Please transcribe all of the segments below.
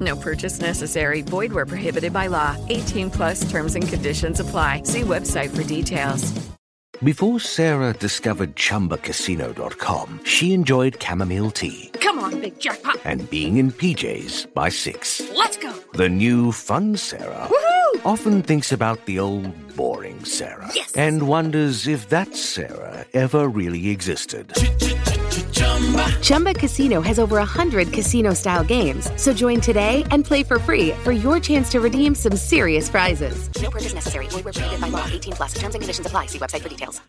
No purchase necessary. Void where prohibited by law. 18 plus terms and conditions apply. See website for details. Before Sarah discovered ChumbaCasino.com, she enjoyed chamomile tea Come on, big jackpot. and being in PJs by six. Let's go. The new fun Sarah Woohoo! often thinks about the old boring Sarah Yes. and wonders if that Sarah ever really existed. Chumba Casino has over 100 casino style games. So join today and play for free for your chance to redeem some serious prizes. No purchase necessary. Void where prohibited by law. 18 plus. Terms and conditions apply. See website for details.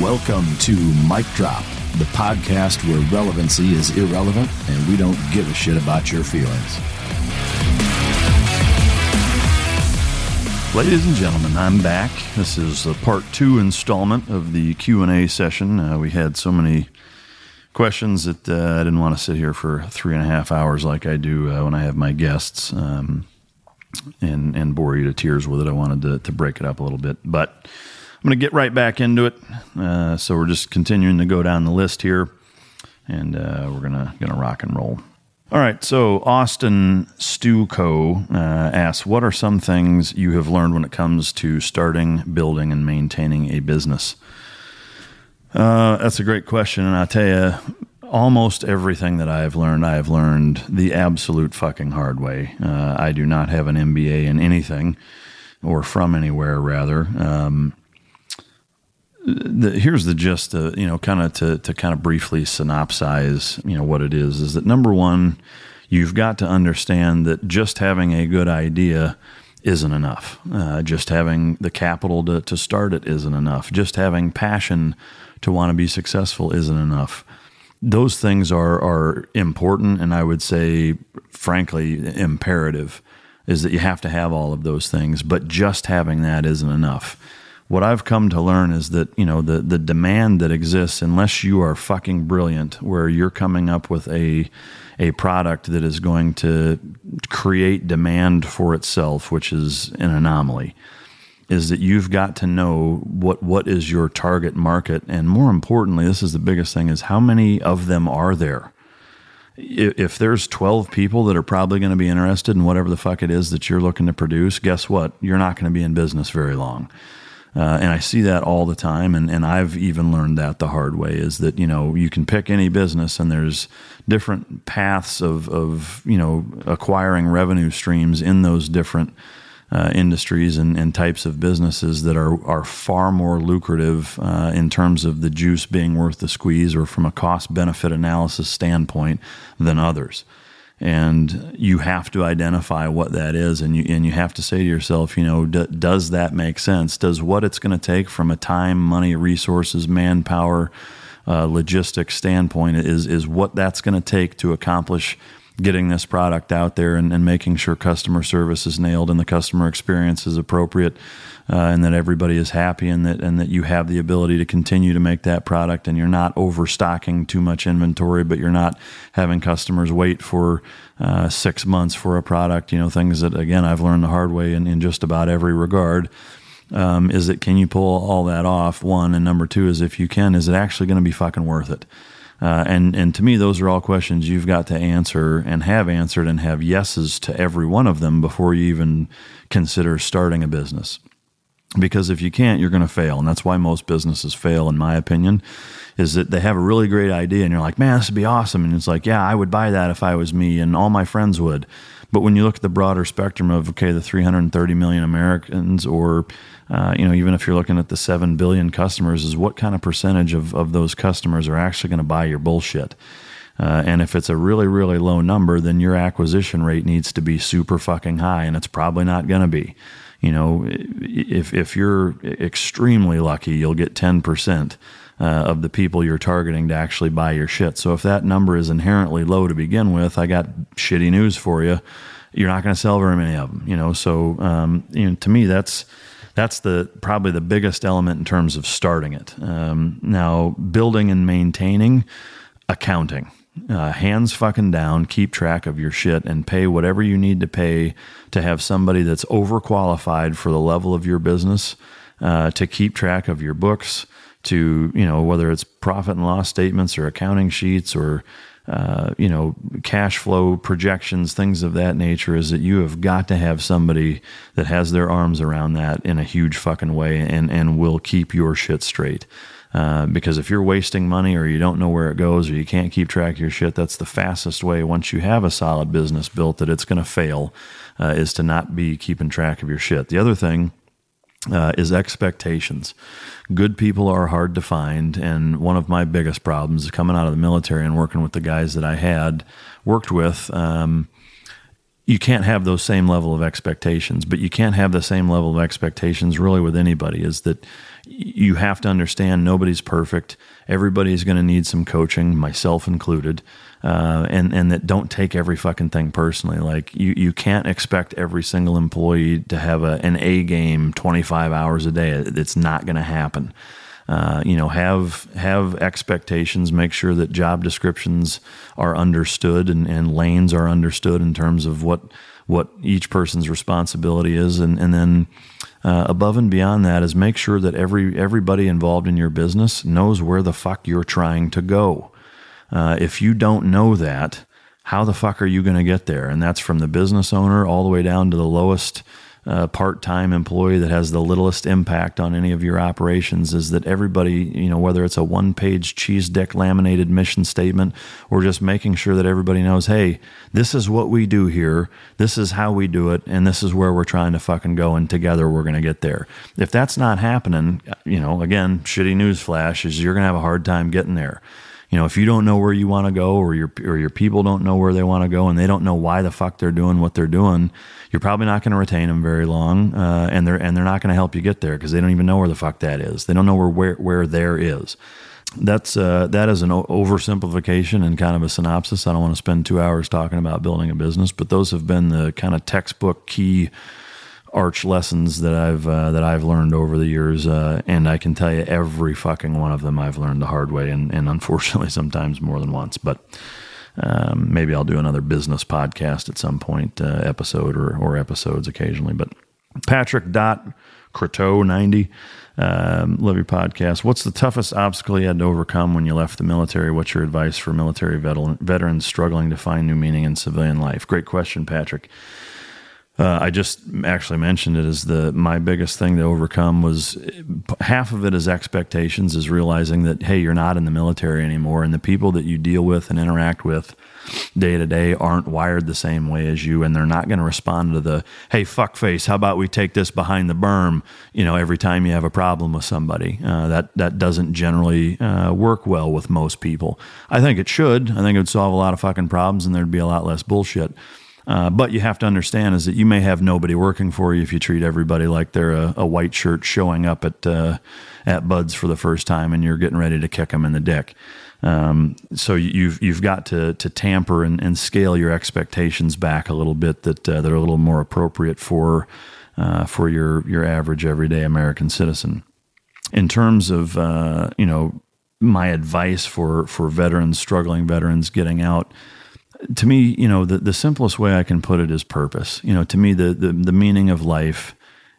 Welcome to Mike Drop, the podcast where relevancy is irrelevant and we don't give a shit about your feelings. Ladies and gentlemen, I'm back. This is the part two installment of the Q and A session. Uh, we had so many questions that uh, I didn't want to sit here for three and a half hours like I do uh, when I have my guests um, and and bore you to tears with it. I wanted to, to break it up a little bit, but I'm going to get right back into it. Uh, so we're just continuing to go down the list here, and uh, we're gonna gonna rock and roll. All right, so Austin Stuco uh, asks, "What are some things you have learned when it comes to starting, building, and maintaining a business?" Uh, that's a great question, and I tell you, almost everything that I've learned, I have learned the absolute fucking hard way. Uh, I do not have an MBA in anything, or from anywhere, rather. Um, the, here's the gist, you know, kind of to, to kind of briefly synopsize, you know, what it is, is that number one, you've got to understand that just having a good idea isn't enough. Uh, just having the capital to, to start it isn't enough. Just having passion to want to be successful isn't enough. Those things are, are important, and I would say, frankly, imperative is that you have to have all of those things, but just having that isn't enough what I've come to learn is that you know the the demand that exists unless you are fucking brilliant where you're coming up with a a product that is going to create demand for itself which is an anomaly is that you've got to know what what is your target market. And more importantly this is the biggest thing is how many of them are there? If there's 12 people that are probably going to be interested in whatever the fuck it is that you're looking to produce guess what? You're not going to be in business very long uh, and I see that all the time, and, and I've even learned that the hard way is that you know you can pick any business, and there's different paths of of you know acquiring revenue streams in those different uh, industries and, and types of businesses that are are far more lucrative uh, in terms of the juice being worth the squeeze, or from a cost benefit analysis standpoint than others and you have to identify what that is and you and you have to say to yourself you know d- does that make sense? Does what it's going to take from a time money resources manpower uh, logistics standpoint is is what that's going to take to accomplish getting this product out there and, and making sure customer service is nailed and the customer experience is appropriate uh, and that everybody is happy and that and that you have the ability to continue to make that product and you're not overstocking too much inventory but you're not having customers wait for uh, six months for a product you know things that again I've learned the hard way in, in just about every regard um, is that can you pull all that off one and number two is if you can is it actually going to be fucking worth it uh, and and to me, those are all questions you've got to answer and have answered and have yeses to every one of them before you even consider starting a business. Because if you can't, you're going to fail, and that's why most businesses fail, in my opinion. Is that they have a really great idea, and you're like, "Man, this would be awesome," and it's like, "Yeah, I would buy that if I was me, and all my friends would." But when you look at the broader spectrum of okay, the 330 million Americans, or uh, you know, even if you're looking at the seven billion customers, is what kind of percentage of, of those customers are actually going to buy your bullshit? Uh, and if it's a really, really low number, then your acquisition rate needs to be super fucking high, and it's probably not going to be. You know, if if you're extremely lucky, you'll get ten percent uh, of the people you're targeting to actually buy your shit. So if that number is inherently low to begin with, I got shitty news for you. You're not going to sell very many of them, you know. So um, you know, to me, that's that's the probably the biggest element in terms of starting it. Um, now, building and maintaining accounting. Uh, hands fucking down, keep track of your shit and pay whatever you need to pay to have somebody that's overqualified for the level of your business uh, to keep track of your books, to, you know, whether it's profit and loss statements or accounting sheets or, uh, you know, cash flow projections, things of that nature, is that you have got to have somebody that has their arms around that in a huge fucking way and, and will keep your shit straight. Uh, because if you're wasting money or you don't know where it goes or you can't keep track of your shit, that's the fastest way once you have a solid business built that it's going to fail uh, is to not be keeping track of your shit. The other thing uh, is expectations. Good people are hard to find, and one of my biggest problems is coming out of the military and working with the guys that I had worked with. Um, you can't have those same level of expectations, but you can't have the same level of expectations really with anybody. Is that you have to understand nobody's perfect. Everybody's going to need some coaching, myself included, uh, and and that don't take every fucking thing personally. Like you you can't expect every single employee to have a, an A game twenty five hours a day. It's not going to happen. Uh, you know, have have expectations. Make sure that job descriptions are understood and, and lanes are understood in terms of what what each person's responsibility is, and and then uh, above and beyond that is make sure that every everybody involved in your business knows where the fuck you're trying to go. Uh, if you don't know that, how the fuck are you going to get there? And that's from the business owner all the way down to the lowest uh, part-time employee that has the littlest impact on any of your operations is that everybody, you know, whether it's a one-page cheese deck laminated mission statement or just making sure that everybody knows, hey, this is what we do here, this is how we do it, and this is where we're trying to fucking go, and together we're going to get there. If that's not happening, you know, again, shitty news flash is you're going to have a hard time getting there you know, if you don't know where you want to go, or your or your people don't know where they want to go, and they don't know why the fuck they're doing what they're doing, you're probably not going to retain them very long, uh, and they're and they're not going to help you get there because they don't even know where the fuck that is. They don't know where where, where there is. That's uh, that is an oversimplification and kind of a synopsis. I don't want to spend two hours talking about building a business, but those have been the kind of textbook key arch lessons that I've uh, that I've learned over the years, uh, and I can tell you every fucking one of them I've learned the hard way, and, and unfortunately sometimes more than once. But um, maybe I'll do another business podcast at some point, uh, episode or or episodes occasionally. But Patrick dot Croteau ninety. Um, love your podcast. What's the toughest obstacle you had to overcome when you left the military? What's your advice for military veterans struggling to find new meaning in civilian life? Great question, Patrick. Uh, I just actually mentioned it as the my biggest thing to overcome was half of it is expectations, is realizing that hey, you're not in the military anymore, and the people that you deal with and interact with day to day aren't wired the same way as you, and they're not going to respond to the hey fuck face. How about we take this behind the berm? You know, every time you have a problem with somebody, uh, that that doesn't generally uh, work well with most people. I think it should. I think it would solve a lot of fucking problems, and there'd be a lot less bullshit. Uh, but you have to understand is that you may have nobody working for you if you treat everybody like they're a, a white shirt showing up at uh, at BUD/S for the first time and you're getting ready to kick them in the dick. Um, so you've you've got to to tamper and, and, scale your expectations back a little bit that uh, that are a little more appropriate for uh, for your your average everyday American citizen. In terms of uh, you know my advice for for veterans, struggling veterans getting out to me, you know, the, the simplest way I can put it is purpose. You know, to me, the, the, the meaning of life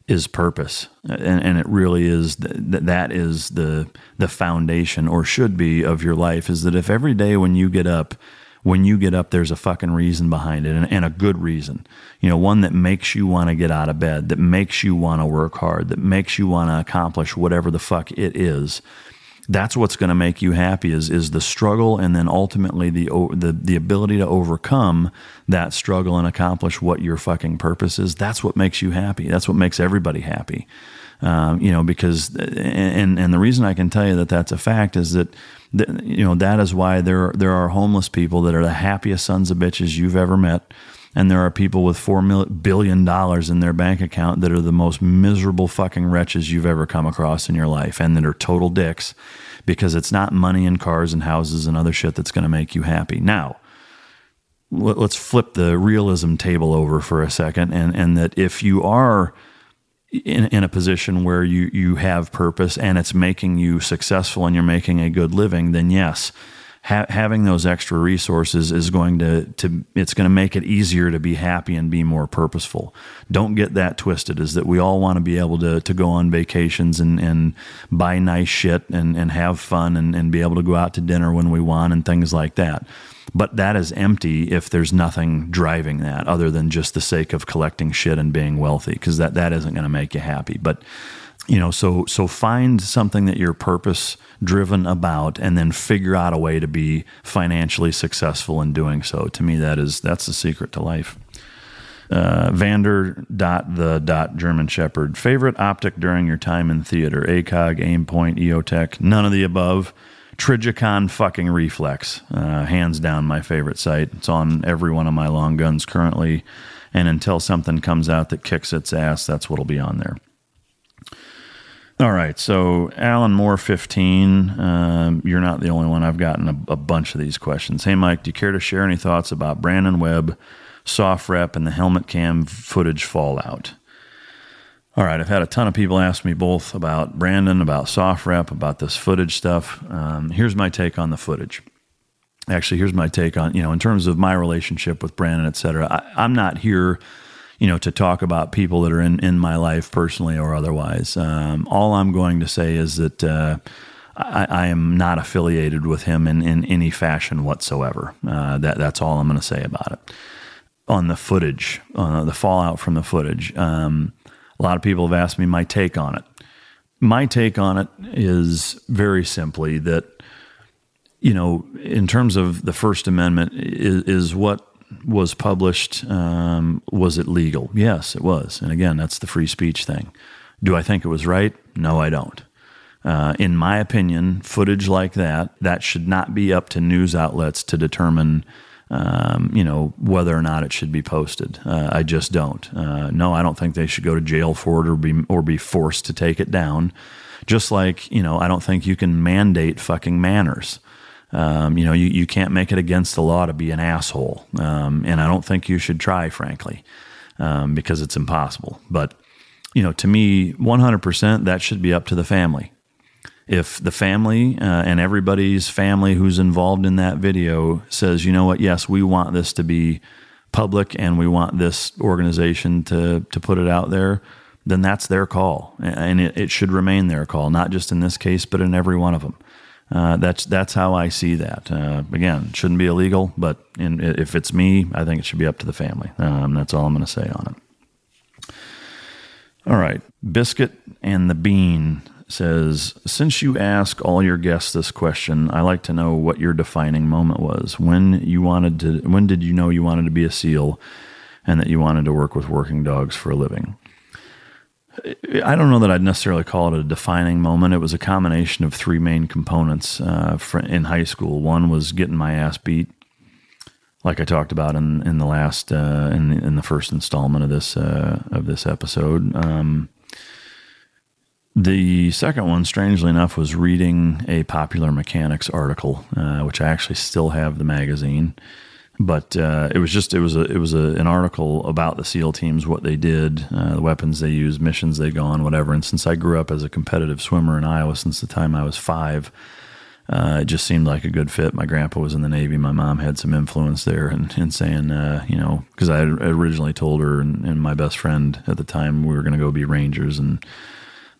is purpose. And, and it really is that that is the, the foundation or should be of your life is that if every day when you get up, when you get up, there's a fucking reason behind it and, and a good reason. You know, one that makes you want to get out of bed, that makes you want to work hard, that makes you want to accomplish whatever the fuck it is that's what's going to make you happy is is the struggle and then ultimately the the the ability to overcome that struggle and accomplish what your fucking purpose is. That's what makes you happy. That's what makes everybody happy. Um, you know because and and the reason I can tell you that that's a fact is that, that you know that is why there there are homeless people that are the happiest sons of bitches you've ever met and there are people with four billion dollars in their bank account that are the most miserable fucking wretches you've ever come across in your life, and that are total dicks because it's not money and cars and houses and other shit that's going to make you happy. Now, let- let's flip the realism table over for a second and, and that if you are in, in a position where you, you have purpose and it's making you successful and you're making a good living, then yes, ha- having those extra resources is going to, to it's going to make it easier to be happy and be more purposeful. Don't get that twisted. Is that we all want to be able to to go on vacations and, and buy nice shit and, and have fun and, and be able to go out to dinner when we want and things like that. But that is empty if there's nothing driving that other than just the sake of collecting shit and being wealthy, because that, that isn't going to make you happy. But you know, so so find something that you're purpose driven about, and then figure out a way to be financially successful in doing so. To me, that is that's the secret to life. Uh, Vander dot the dot German Shepherd favorite optic during your time in theater: ACOG, Aimpoint, EOTech. None of the above. Trijicon fucking reflex, uh, hands down my favorite sight. It's on every one of my long guns currently, and until something comes out that kicks its ass, that's what'll be on there. All right, so Alan Moore, 15. Um, you're not the only one. I've gotten a, a bunch of these questions. Hey, Mike, do you care to share any thoughts about Brandon Webb, SOFREP, and the helmet cam footage fallout? All right, I've had a ton of people ask me both about Brandon, about SOFREP, about this footage stuff. Um, here's my take on the footage. Actually, here's my take on, you know, in terms of my relationship with Brandon, et cetera. I, I'm not here you know, to talk about people that are in, in my life personally or otherwise. Um, all I'm going to say is that uh, I, I, am not affiliated with him in, in any fashion whatsoever. Uh, that that's all I'm going to say about it. On the footage, uh, the fallout from the footage, um, a lot of people have asked me my take on it. My take on it is very simply that, you know, in terms of the First Amendment, is, is what was published, um, was it legal? Yes, it was. And again, that's the free speech thing. Do I think it was right? No, I don't. Uh, in my opinion, footage like that, that should not be up to news outlets to determine, um, you know, whether or not it should be posted. Uh, I just don't. Uh, no, I don't think they should go to jail for it or be or be forced to take it down. Just like you know, I don't think you can mandate fucking manners. Um, you know, you, you can't make it against the law to be an asshole. Um, and I don't think you should try, frankly, um, because it's impossible. But, you know, to me, 100%, that should be up to the family. If the family uh, and everybody's family who's involved in that video says, you know what, yes, we want this to be public and we want this organization to, to put it out there, then that's their call. And it, it should remain their call, not just in this case, but in every one of them. Uh, that's that's how I see that. Uh, again, shouldn't be illegal, but in, if it's me, I think it should be up to the family. Um, that's all I'm going to say on it. All right, biscuit and the bean says, since you ask all your guests this question, I like to know what your defining moment was. When you wanted to, when did you know you wanted to be a SEAL, and that you wanted to work with working dogs for a living? I don't know that I'd necessarily call it a defining moment. It was a combination of three main components uh, in high school. One was getting my ass beat, like I talked about in in the last uh, in in the first installment of this uh, of this episode. Um, the second one, strangely enough, was reading a popular mechanics article, uh, which I actually still have the magazine but uh, it was just it was a it was a, an article about the SEAL teams, what they did, uh, the weapons they used, missions they go on, whatever. And since I grew up as a competitive swimmer in Iowa since the time I was five, uh, it just seemed like a good fit. My grandpa was in the Navy. My mom had some influence there, and, and saying, uh, you know, because I originally told her and, and, my best friend at the time we were going to go be Rangers, and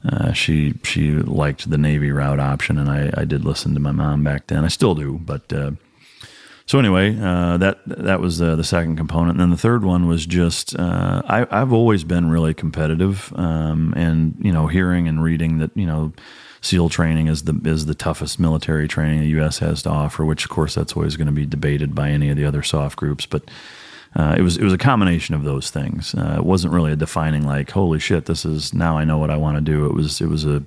uh, she she liked the Navy route option, and I, I did listen to my mom back then. I still do, but uh, so anyway, uh, that that was uh, the second component. And then the third one was just uh, I, have always been really competitive, um, and you know, hearing and reading that you know, SEAL training is the is the toughest military training the U.S. has to offer. Which of course that's always going to be debated by any of the other SOF groups, but. Uh, it was it was a combination of those things. Uh, it wasn't really a defining like, holy shit, this is now I know what I want to do. It was it was a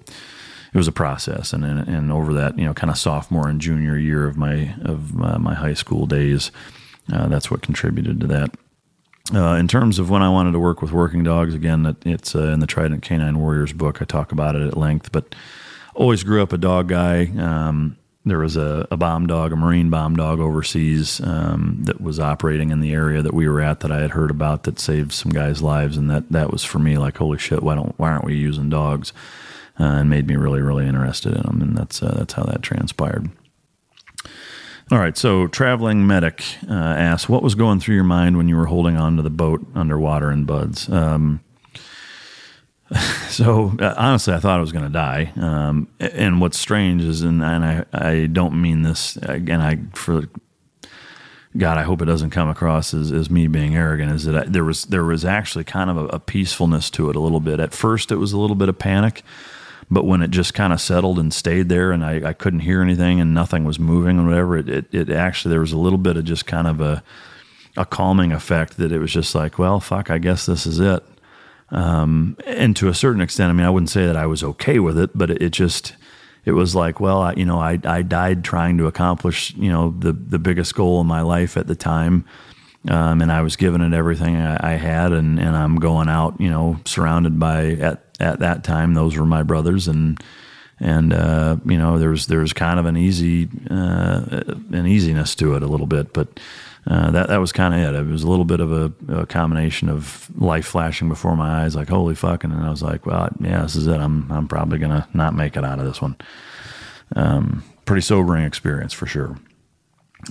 it was a process, and and, and over that you know kind of sophomore and junior year of my of uh, my high school days, uh, that's what contributed to that. Uh, in terms of when I wanted to work with working dogs, again, it's uh, in the Trident K9 Warriors book. I talk about it at length, but always grew up a dog guy. Um, there was a, a, bomb dog, a Marine bomb dog overseas um, that was operating in the area that we were at that I had heard about that saved some guys' lives, and that that was for me like holy shit, why don't why aren't we using dogs? Uh, and made me really really interested in them, and that's uh, that's how that transpired. All right, so traveling medic uh, asks, what was going through your mind when you were holding on to the boat underwater in BUD/S? Um, so uh, honestly, I thought I was going to die. Um, and what's strange is, and, and I, I don't mean this again. I for God, I hope it doesn't come across as, as me being arrogant. Is that I, there was there was actually kind of a, a, peacefulness to it a little bit. At first, it was a little bit of panic, but when it just kind of settled and stayed there, and I, I couldn't hear anything and nothing was moving and whatever, it, it, it actually there was a little bit of just kind of a a calming effect that it was just like, well, fuck, I guess this is it. Um, and to a certain extent, I mean, I wouldn't say that I was okay with it, but it, it just, it was like, well, I, you know, I, I died trying to accomplish, you know, the, the biggest goal in my life at the time. Um, and I was giving it everything I, I, had, and, and I'm going out, you know, surrounded by at at that time those were my brothers, and and uh, you know there was there was kind of an easy uh, an easiness to it a little bit, but uh, that that was kind of it. It was a little bit of a, a, combination of life flashing before my eyes, like holy fucking, and I was like, well, yeah, this is it. I'm I'm probably gonna not make it out of this one. Um, pretty sobering experience for sure.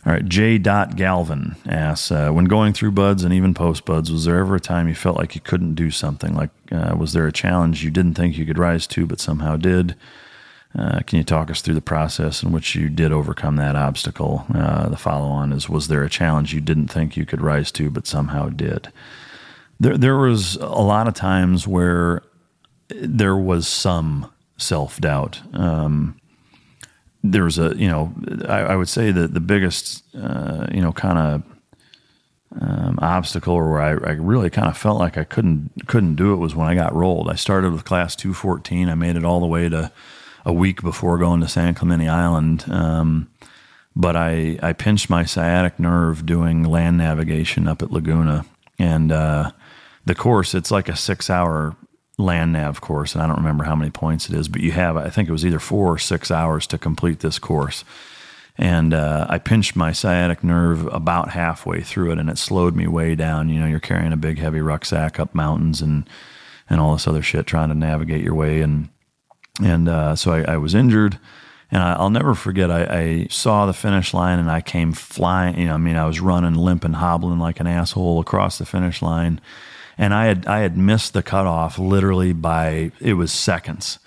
All right, J. Galvin asks, uh, when going through BUD/S and even post BUD/S, was there ever a time you felt like you couldn't do something? Like, uh, was there a challenge you didn't think you could rise to, but somehow did? Uh, can you talk us through the process in which you did overcome that obstacle? Uh, the follow on is Was there a challenge you didn't think you could rise to, but somehow did? There, there was a lot of times where there was some self doubt. Um, there's a, you know, I, I, would say that the biggest, uh, you know, kind of um, obstacle where I, I really kind of felt like I couldn't couldn't do it was when I got rolled. I started with class 214. I made it all the way to a week before going to San Clemente Island. Um, but I, I pinched my sciatic nerve doing land navigation up at Laguna. And uh, the course, it's like a six hour land nav course. And I don't remember how many points it is, but you have, I think it was either four or six hours to complete this course. And uh, I pinched my sciatic nerve about halfway through it, and it slowed me way down. You know, you're carrying a big, heavy rucksack up mountains and and all this other shit, trying to navigate your way. And and uh, so I, I, was injured. And I, will never forget, I, I, saw the finish line and I came flying. You know, I mean, I was running, limping, hobbling like an asshole across the finish line. And I had, I had missed the cutoff literally by, it was seconds.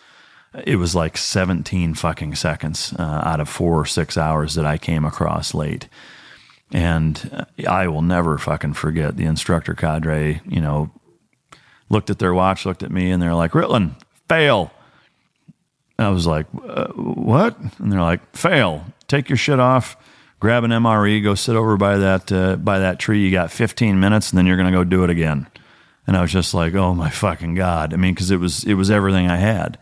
It was like 17 fucking seconds uh, out of four or six hours that I came across late. And I will never fucking forget the instructor cadre, you know, looked at their watch, looked at me, and they're like, Ritland, fail. I was like, uh, what? And they're like, fail. Take your shit off. Grab an MRE. Go sit over by that uh, by that tree. You got 15 minutes, and then you're gonna go do it again. And I was just like, oh my fucking god. I mean, because it was it was everything I had,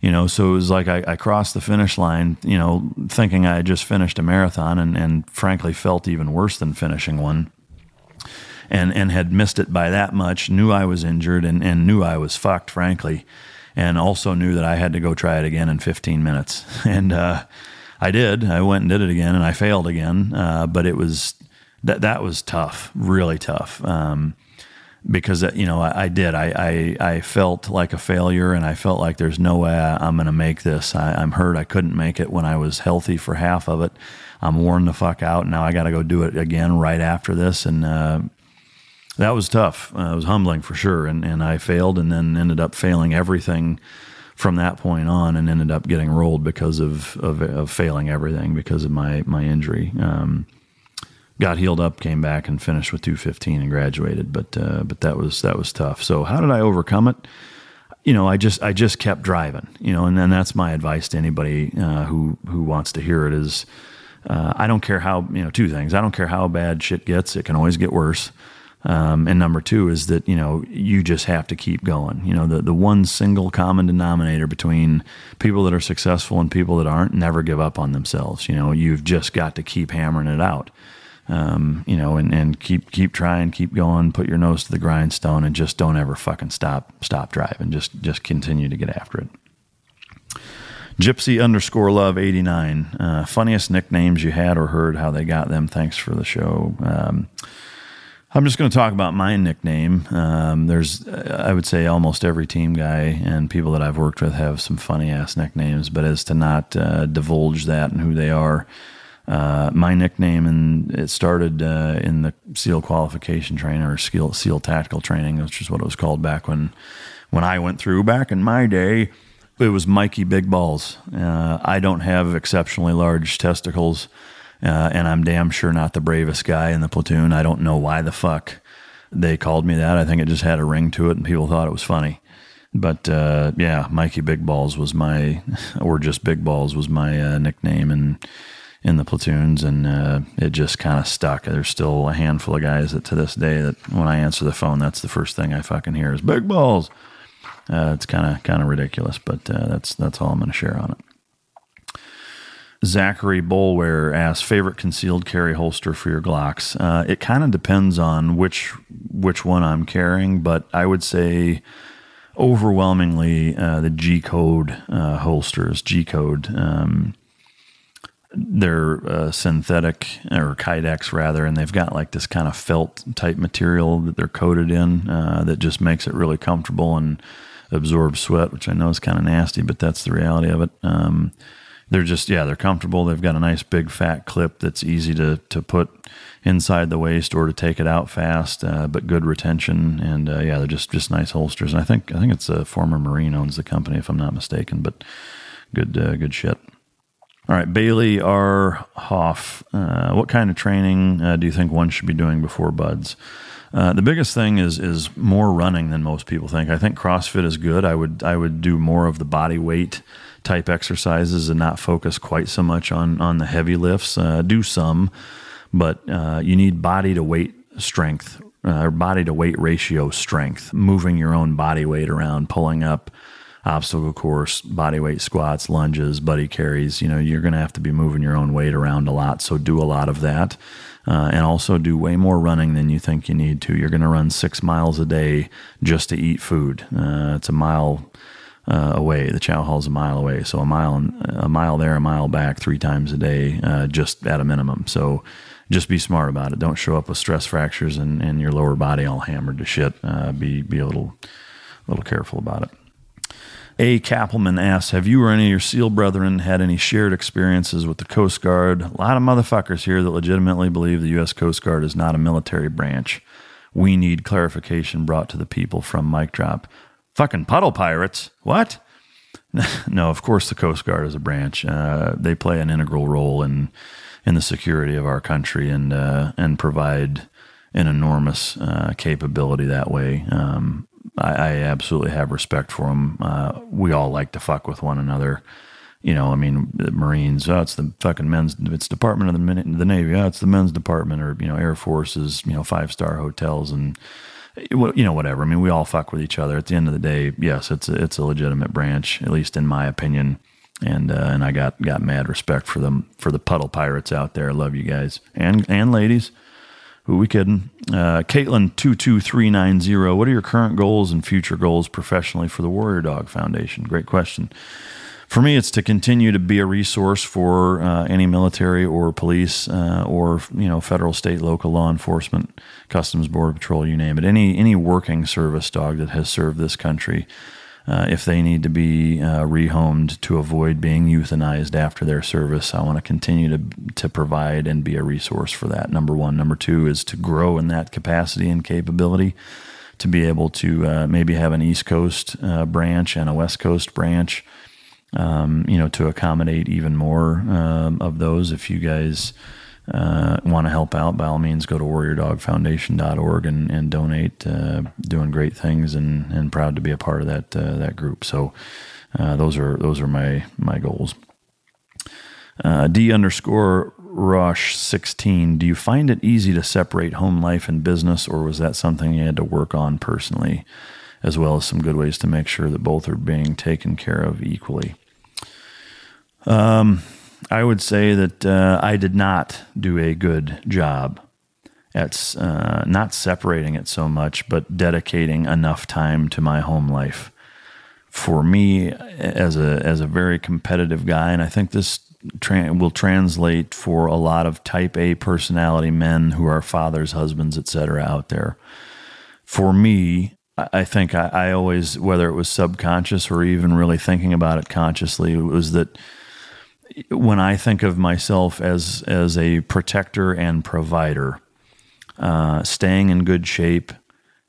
you know. So it was like I, I crossed the finish line, you know, thinking I had just finished a marathon, and and frankly felt even worse than finishing one and and had missed it by that much. Knew I was injured and and knew I was fucked, frankly and also knew that I had to go try it again in 15 minutes. And uh, I did. I went and did it again, and I failed again. Uh, but it was that that was tough, really tough. Um, because uh, you know I, I did. I, I, I felt like a failure, and I felt like there's no way I'm going to make this. I, am hurt. I couldn't make it when I was healthy for half of it. I'm worn the fuck out. Now I got to go do it again right after this, and uh, that was tough. Uh, it was humbling for sure. And, and I failed and then ended up failing everything from that point on and ended up getting rolled because of, of, of failing everything because of my, my injury. Um, got healed up, came back and finished with 215 and graduated. But, uh, but that was, that was tough. So how did I overcome it? You know, I just, I just kept driving, you know, and then that's my advice to anybody, uh, who, who wants to hear it is, uh, I don't care how, you know, two things. I don't care how bad shit gets. It can always get worse. Um, and number two is that you know you just have to keep going. You know the the one single common denominator between people that are successful and people that aren't never give up on themselves. You know you've just got to keep hammering it out. Um, you know, and, and keep keep trying, keep going, put your nose to the grindstone, and just don't ever fucking stop stop driving. Just just continue to get after it. Gypsy underscore love 89. Uh, funniest nicknames you had or heard how they got them. Thanks for the show. Um, I'm just going to talk about my nickname. Um, there's, I would say, almost every team guy and people that I've worked with have some funny ass nicknames, but as to not uh, divulge that and who they are, uh, my nickname, and it started uh, in the SEAL qualification training or SEAL, SEAL tactical training, which is what it was called back when when I went through. Back in my day, it was Mikey Big Balls. Uh, I don't have exceptionally large testicles, uh, and I'm damn sure not the bravest guy in the platoon. I don't know why the fuck they called me that. I think it just had a ring to it, and people thought it was funny. But uh, yeah, Mikey Big Balls was my, or just Big Balls was my uh, nickname, and in the platoons, and uh, it just kind of stuck. There's still a handful of guys that to this day that when I answer the phone, that's the first thing I fucking hear is big balls. Uh, it's kind of kind of ridiculous, but uh, that's that's all I'm going to share on it. Zachary Bolware asks favorite concealed carry holster for your Glocks. Uh, it kind of depends on which which one I'm carrying, but I would say overwhelmingly uh, the G code uh, holsters. G code. Um, they're uh, synthetic or Kydex rather, and they've got like this kind of felt type material that they're coated in uh, that just makes it really comfortable and absorbs sweat, which I know is kind of nasty, but that's the reality of it. Um, they're just yeah, they're comfortable. They've got a nice big fat clip that's easy to to put inside the waist or to take it out fast, uh, but good retention. And uh, yeah, they're just just nice holsters. And I think I think it's a former Marine owns the company if I'm not mistaken, but good uh, good shit. All right, Bailey R. Hoff. Uh, what kind of training uh, do you think one should be doing before BUD/S? Uh, the biggest thing is is more running than most people think. I think CrossFit is good. I would I would do more of the body weight type exercises and not focus quite so much on on the heavy lifts. Uh, do some, but uh, you need body to weight strength uh, or body to weight ratio strength. Moving your own body weight around, pulling up obstacle course, body weight squats, lunges, buddy carries. You know, you're going to have to be moving your own weight around a lot. So do a lot of that. Uh, and also do way more running than you think you need to. You're going to run six miles a day just to eat food. Uh, it's a mile uh, away. The chow hall's a mile away, so a mile a mile there, a mile back, three times a day, uh, just at a minimum. So just be smart about it. Don't show up with stress fractures and, and your lower body all hammered to shit. Uh, be be a little little careful about it. A. Kappelman asks, Have you or any of your SEAL brethren had any shared experiences with the Coast Guard? A lot of motherfuckers here that legitimately believe the U.S. Coast Guard is not a military branch. We need clarification brought to the people from Mike Drop. Fucking puddle pirates. What? no, of course the Coast Guard is a branch. Uh, they play an integral role in in the security of our country and uh, and provide an enormous uh, capability that way. Um, I, I absolutely have respect for them. Uh, we all like to fuck with one another. You know, I mean, the Marines, oh, it's the fucking men's, it's Department of the, the Navy, oh, it's the men's department, or, you know, Air Forces, you know, five star hotels and, you know, whatever. I mean, we all fuck with each other. At the end of the day, yes, it's a, it's a legitimate branch, at least in my opinion. And uh, and I got got mad respect for them for the puddle pirates out there. I love you guys and and ladies. Who we kidding? Uh, Caitlin two two three nine zero. What are your current goals and future goals professionally for the Warrior Dog Foundation? Great question. For me, it's to continue to be a resource for uh, any military or police uh, or you know federal, state, local law enforcement, customs, border patrol, you name it. Any any working service dog that has served this country uh, if they need to be uh, rehomed to avoid being euthanized after their service, I want to continue to to provide and be a resource for that. Number one, number two is to grow in that capacity and capability to be able to uh, maybe have an East Coast uh, branch and a West Coast branch. Um, you know, to accommodate even more um, of those. If you guys uh, want to help out, by all means, go to warriordogfoundation.org and, and donate. Uh, doing great things and, and proud to be a part of that uh, that group. So uh, those are those are my my goals. Uh, D underscore Rush sixteen. Do you find it easy to separate home life and business, or was that something you had to work on personally, as well as some good ways to make sure that both are being taken care of equally? Um I would say that uh, I did not do a good job at uh, not separating it so much, but dedicating enough time to my home life. for me as a as a very competitive guy, and I think this tra- will translate for a lot of Type A personality men who are fathers, husbands, etc. out there. For me, I think I, I, always, whether it was subconscious or even really thinking about it consciously, was that when I think of myself as as a protector and provider, uh, staying in good shape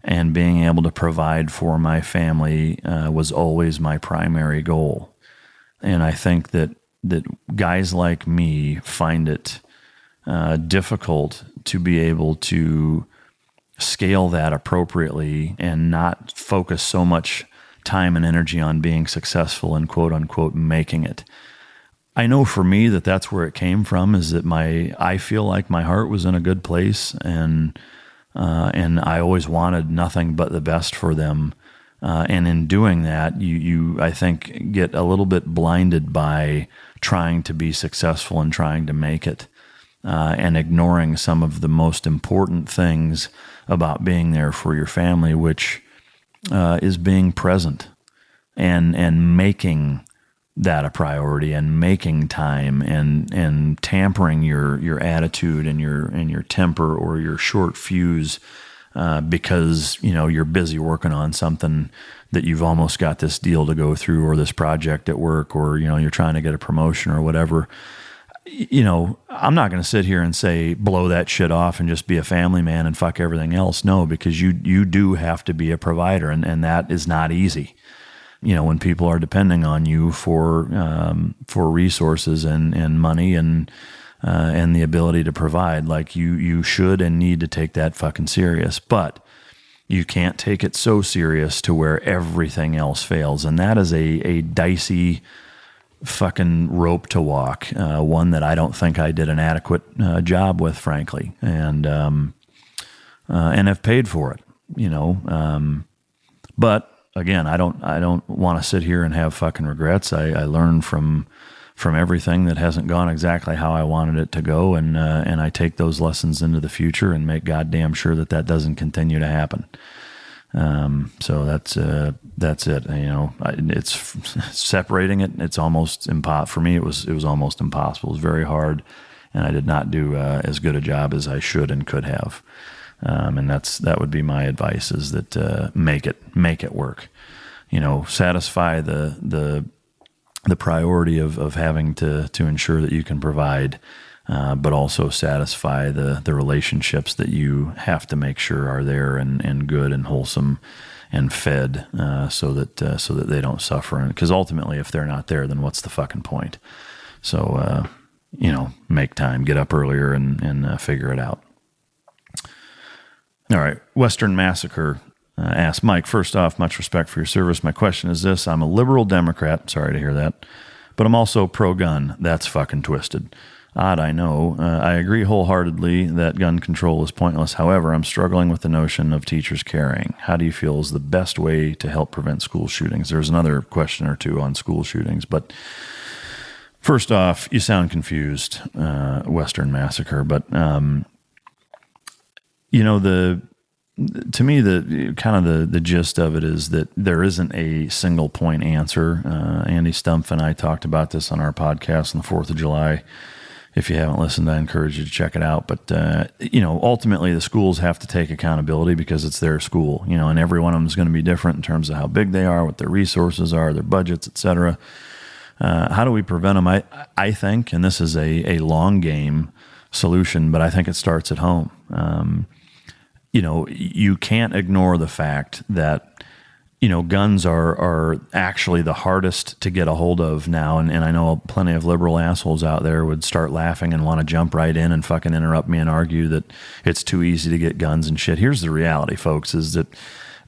and being able to provide for my family uh, was always my primary goal. And I think that that guys like me find it uh, difficult to be able to scale that appropriately and not focus so much time and energy on being successful and quote unquote making it. I know for me that that's where it came from is that my I feel like my heart was in a good place and uh, and I always wanted nothing but the best for them. Uh, and in doing that, you you I think get a little bit blinded by trying to be successful and trying to make it, uh, and ignoring some of the most important things about being there for your family, which uh, is being present and and making that a priority and making time and and tampering your your attitude and your and your temper or your short fuse uh, because you know you're busy working on something that you've almost got this deal to go through or this project at work or you know you're trying to get a promotion or whatever. You know i'm not going to sit here and say blow that shit off and just be a family man and fuck everything else. No because you you do have to be a provider and and that is not easy you know when people are depending on you for um, for resources and and money and uh, and the ability to provide like you you should and need to take that fucking serious. But you can't take it so serious to where everything else fails. And that is a a dicey fucking rope to walk uh, one that I don't think I did an adequate uh, job with frankly. And um, uh, and have paid for it you know um, but again, I don't I don't want to sit here and have fucking regrets. I, I learn from from everything that hasn't gone exactly how I wanted it to go, and uh, and I take those lessons into the future and make goddamn sure that that doesn't continue to happen. Um, so that's uh, that's it. You know, it's separating it. It's almost impossible for me. It was it was almost impossible. It was very hard, and I did not do uh, as good a job as I should and could have. Um, and that's that would be my advice: is that uh, make it make it work. You know, satisfy the the the priority of, of having to to ensure that you can provide, uh, but also satisfy the the relationships that you have to make sure are there and, and good and wholesome and fed, uh, so that uh, so that they don't suffer. Because ultimately, if they're not there, then what's the fucking point? So uh, you know, make time, get up earlier, and and uh, figure it out. All right. Western Massacre uh, asks Mike, first off, much respect for your service. My question is this I'm a liberal Democrat. Sorry to hear that. But I'm also pro gun. That's fucking twisted. Odd, I know. Uh, I agree wholeheartedly that gun control is pointless. However, I'm struggling with the notion of teachers carrying. How do you feel is the best way to help prevent school shootings? There's another question or two on school shootings, but first off, you sound confused, uh, Western Massacre. But um, you know the to me the kind of the the gist of it is that there isn't a single point answer. Uh, Andy Stumpf and I talked about this on our podcast on the Fourth of July. If you haven't listened, I encourage you to check it out. But uh, you know, ultimately, the schools have to take accountability because it's their school. You know, and every one of them is going to be different in terms of how big they are, what their resources are, their budgets, etc. Uh, how do we prevent them? I I think, and this is a a long game solution, but I think it starts at home. Um, you know, you can't ignore the fact that you know guns are are actually the hardest to get a hold of now and, and I know plenty of liberal assholes out there would start laughing and want to jump right in and fucking interrupt me and argue that it's too easy to get guns and shit. Here's the reality, folks, is that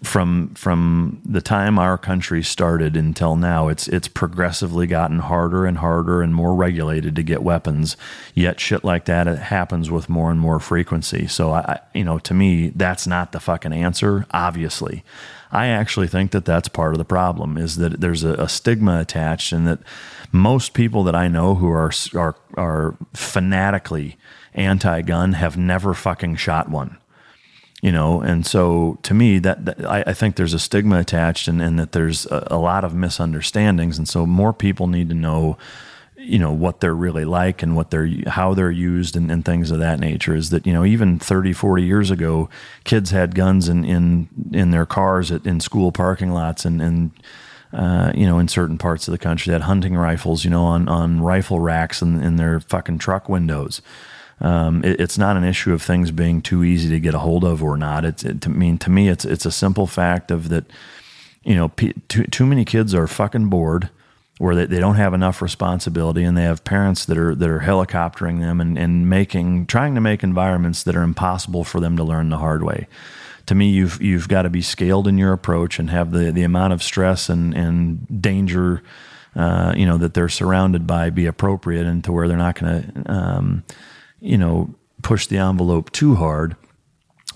from from the time our country started until now, it's it's progressively gotten harder and harder and more regulated to get weapons. Yet shit like that it happens with more and more frequency. So I, you know, to me, that's not the fucking answer. Obviously, I actually think that that's part of the problem is that there's a, a stigma attached, and that most people that I know who are are are fanatically anti-gun have never fucking shot one you know and so to me that, that I, I, think there's a stigma attached and, and that there's a, a, lot of misunderstandings. And so more people need to know you know what they're really like and what they're how they're used and, and, things of that nature is that you know even 30 40 years ago kids had guns in in, in their cars at, in school parking lots and and uh, you know in certain parts of the country had hunting rifles you know on on rifle racks in, in their fucking truck windows um, it, it's not an issue of things being too easy to get a hold of or not. It's it, to mean to me, it's it's a simple fact of that. You know, p- too too many kids are fucking bored, where they, they don't have enough responsibility, and they have parents that are that are helicoptering them and, and making trying to make environments that are impossible for them to learn the hard way. To me, you've you've got to be scaled in your approach and have the the amount of stress and and danger. Uh, you know that they're surrounded by be appropriate and to where they're not going to um, you know, push the envelope too hard.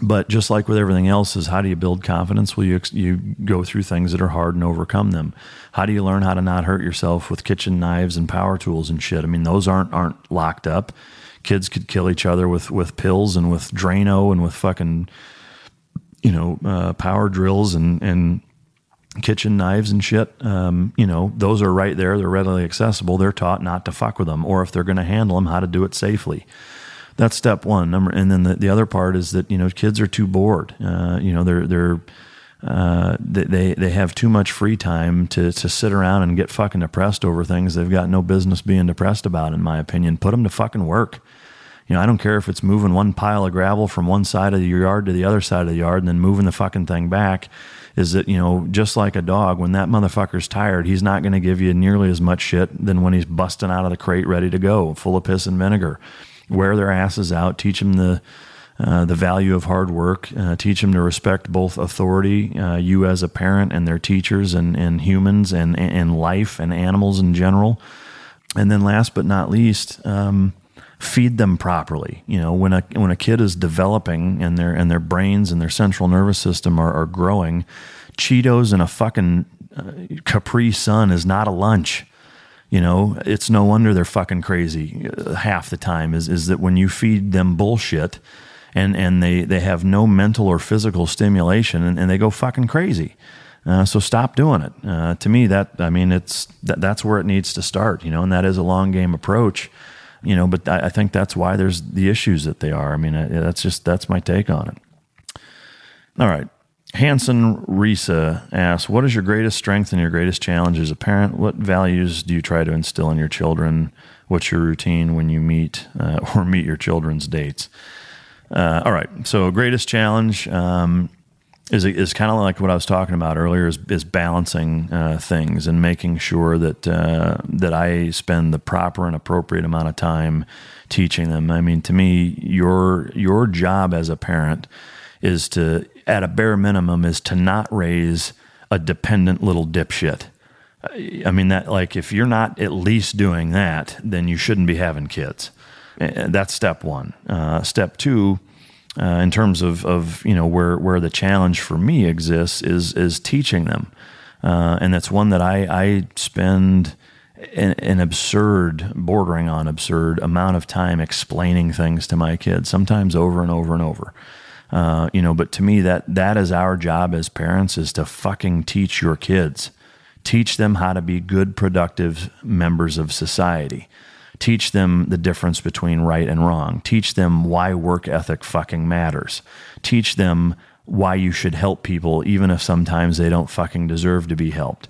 But just like with everything else, is how do you build confidence? Well, you you go through things that are hard and overcome them. How do you learn how to not hurt yourself with kitchen knives and power tools and shit? I mean, those aren't aren't locked up. Kids could kill each other with with pills and with Drano and with fucking you know uh, power drills and and kitchen knives and shit. Um, you know, those are right there. They're readily accessible. They're taught not to fuck with them, or if they're going to handle them, how to do it safely that's step one. Number, and then the, the other part is that you know kids are too bored. Uh, you know they're they're uh, they they have too much free time to to sit around and get fucking depressed over things they've got no business being depressed about. In my opinion, put them to fucking work. You know, I don't care if it's moving one pile of gravel from one side of your yard to the other side of the yard and then moving the fucking thing back. Is that, you know, just like a dog, when that motherfucker's tired, he's not going to give you nearly as much shit than when he's busting out of the crate ready to go, full of piss and vinegar wear their asses out, teach them the uh, the value of hard work, uh, teach them to respect both authority, uh, you as a parent, and their teachers, and, and humans, and, and life, and animals in general. And then, last but not least, um, feed them properly. You know, when a when a kid is developing and their and their brains and their central nervous system are, are growing, Cheetos and a fucking uh, Capri Sun is not a lunch. You know, it's no wonder they're fucking crazy uh, half the time. Is is that when you feed them bullshit, and and they they have no mental or physical stimulation, and, and they go fucking crazy. Uh, so stop doing it. Uh, to me, that I mean, it's that, that's where it needs to start. You know, and that is a long game approach. You know, but I, I think that's why there's the issues that they are. I mean, that's just that's my take on it. All right. Hanson Risa asks, "What is your greatest strength and your greatest challenge as a parent? What values do you try to instill in your children? What's your routine when you meet uh, or meet your children's dates?" Uh, all right, so greatest challenge um, is is kind of like what I was talking about earlier. Is, is balancing uh, things and making sure that uh, that I spend the proper and appropriate amount of time teaching them. I mean, to me, your your job as a parent is to at a bare minimum, is to not raise a dependent little dipshit. I mean that like if you're not at least doing that, then you shouldn't be having kids. That's step one. Uh, step two, uh, in terms of, of you know where where the challenge for me exists is is teaching them, uh, and that's one that I I spend an, an, absurd, bordering on absurd amount of time explaining things to my kids, sometimes over and over and over. Uh, you know, but to me, that that is our job as parents is to fucking teach your kids, teach them how to be good, productive members of society. Teach them the difference between right and wrong. Teach them why work ethic fucking matters. Teach them why you should help people, even if sometimes they don't fucking deserve to be helped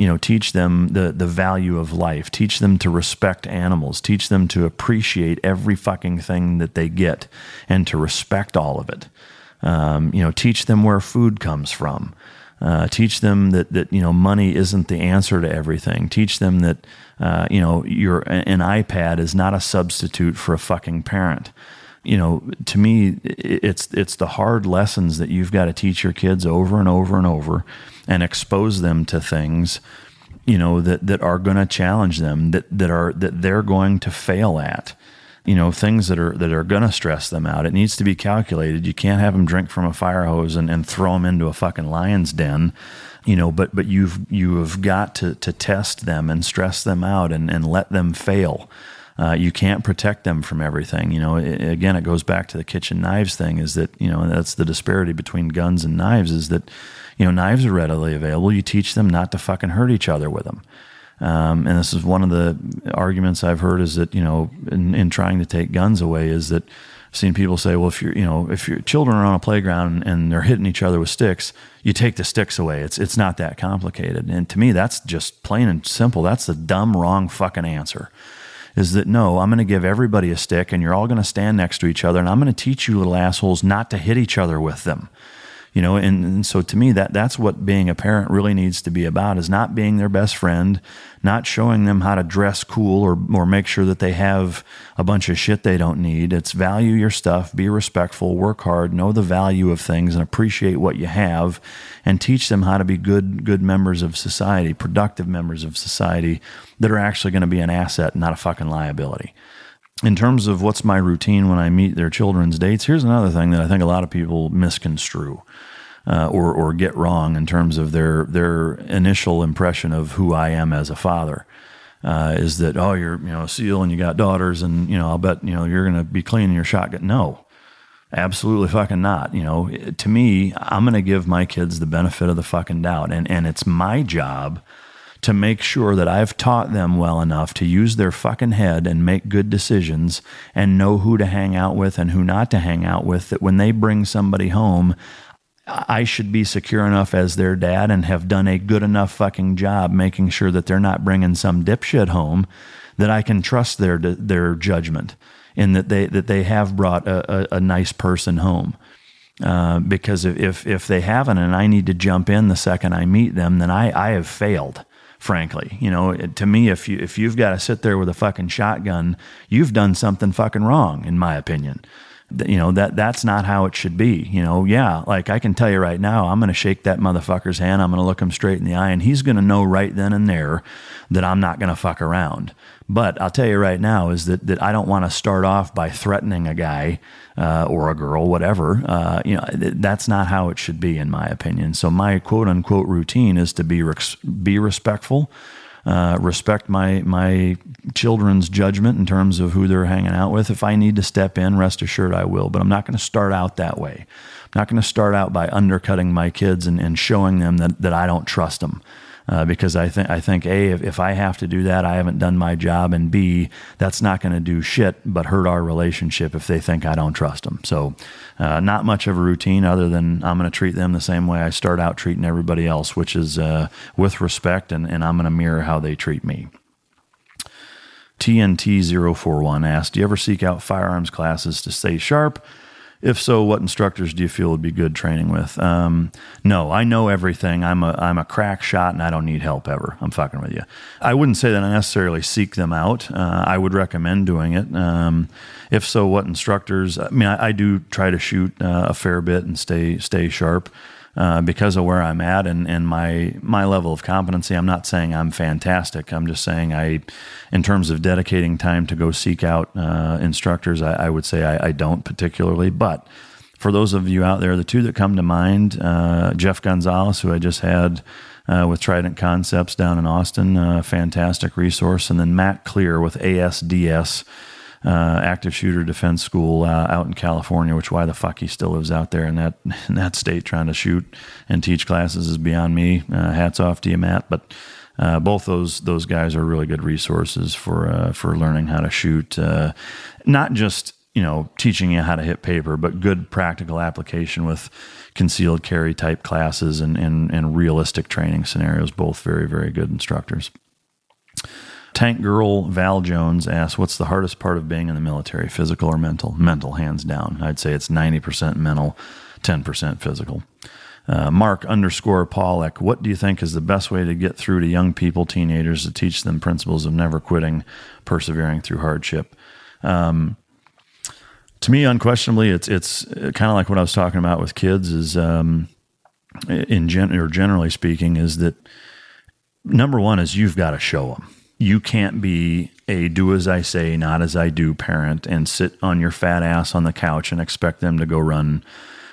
you know teach them the the value of life teach them to respect animals teach them to appreciate every fucking thing that they get and to respect all of it. Um, you know teach them where food comes from. Uh, teach them that that you know money isn't the answer to everything. Teach them that uh, you know your an iPad is not a substitute for a fucking parent. You know, to me, it's it's the hard lessons that you've got to teach your kids over and over and over, and expose them to things, you know, that that are going to challenge them, that that are that they're going to fail at, you know, things that are that are going to stress them out. It needs to be calculated. You can't have them drink from a fire hose and, and throw them into a fucking lion's den you know but but you've you have got to to test them and stress them out and and let them fail Uh, you can't protect them from everything. You know, it, again, it goes back to the kitchen knives thing. Is that you know that's the disparity between guns and knives. Is that you know knives are readily available. You teach them not to fucking hurt each other with them. Um, and this is one of the arguments I've heard is that you know in, in trying to take guns away is that I've seen people say, well, if you're, you know, if your children are on a playground and they're hitting each other with sticks, you take the sticks away. It's it's not that complicated. And to me, that's just plain and simple. That's the dumb, wrong fucking answer. Is that no? I'm going to give everybody a stick, and you're all going to stand next to each other, and I'm going to teach you little assholes not to hit each other with them you know and, and, so to me that that's what being a parent really needs to be about is not being their best friend not showing them how to dress cool or or make sure that they have a bunch of shit they don't need. It's value your stuff be respectful work hard know the value of things and appreciate what you have and teach them how to be good good members of society productive members of society that are actually going to be an asset not a fucking liability in terms of what's my routine when I meet their children's dates, here's another thing that I think a lot of people misconstrue. Uh, or, or get wrong in terms of their their initial impression of who I am as a father. Uh, is that oh you're you know a SEAL and you got daughters and you know I'll bet you know you're going to be cleaning your shotgun. No, absolutely fucking not. You know, to me, I'm going to give my kids the benefit of the fucking doubt, and and it's my job to make sure that I've taught them well enough to use their fucking head and make good decisions and know who to hang out with and who not to hang out with. That when they bring somebody home, I should be secure enough as their dad and have done a good enough fucking job making sure that they're not bringing some dipshit home that I can trust their their judgment in that they that they have brought a, a, a nice person home. Uh, because if if they haven't and I need to jump in the second I meet them, then I I have failed frankly. You know, to me, if you if you've got to sit there with a fucking shotgun, you've done something fucking wrong, in my opinion. You know that that's not how it should be. You know, yeah, like I can tell you right now, I'm going to shake that motherfucker's hand. I'm going to look him straight in the eye, and he's going to know right then and there that I'm not going to fuck around. But I'll tell you right now is that that I don't want to start off by threatening a guy uh, or a girl, whatever. Uh, you know, that's not how it should be, in my opinion. So my quote unquote routine is to be res- be respectful. Uh, respect my my children's judgment in terms of who they're hanging out with. If I need to step in, rest assured I will. But I'm not going to start out that way. I'm not going to start out by undercutting my kids and, and showing them that, that I don't trust them uh, because I think I think a if, if I have to do that, I haven't done my job, and b that's not going to do shit but hurt our relationship if they think I don't trust them. So, uh, not much of a routine other than I'm going to treat them the same way I start out treating everybody else, which is uh, with respect, and, and I'm going to mirror how they treat me. TNT041 asked, Do you ever seek out firearms classes to stay sharp? If so, what instructors do you feel would be good training with? Um, no, I know everything. I'm a I'm a crack shot, and I don't need help ever. I'm fucking with you. I wouldn't say that I necessarily seek them out. Uh, I would recommend doing it. Um, if so, what instructors? I mean, I, I do try to shoot uh, a fair bit and stay stay sharp. Uh, because of where I'm at and, and my my level of competency. I'm not saying I'm fantastic. I'm just saying I, in terms of dedicating time to go seek out uh, instructors, I, I, would say I, I, don't particularly. But for those of you out there, the two that come to mind, uh, Jeff Gonzalez, who I just had. Uh, with Trident Concepts down in Austin, fantastic resource, and then Matt Clear with ASDS, uh, active shooter defense school uh, out in California, which why the fuck he still lives out there in that in that state trying to shoot and teach classes is beyond me. Uh, hats off to you, Matt. But uh, both those those guys are really good resources for uh, for learning how to shoot, uh, not just you know teaching you how to hit paper, but good practical application with concealed carry type classes and, and, and realistic training scenarios. Both very very good instructors. Tank Girl Val Jones asks, "What's the hardest part of being in the military? Physical or mental? Mental, hands down. I'd say it's ninety percent mental, ten percent physical." Uh, Mark underscore Pollock, what do you think is the best way to get through to young people, teenagers, to teach them principles of never quitting, persevering through hardship? Um, to me, unquestionably, it's it's kind of like what I was talking about with kids. Is um, in gen or generally speaking, is that number one is you've got to show them you can't be a do as I say, not as I do parent and sit on your fat ass on the couch and expect them to go run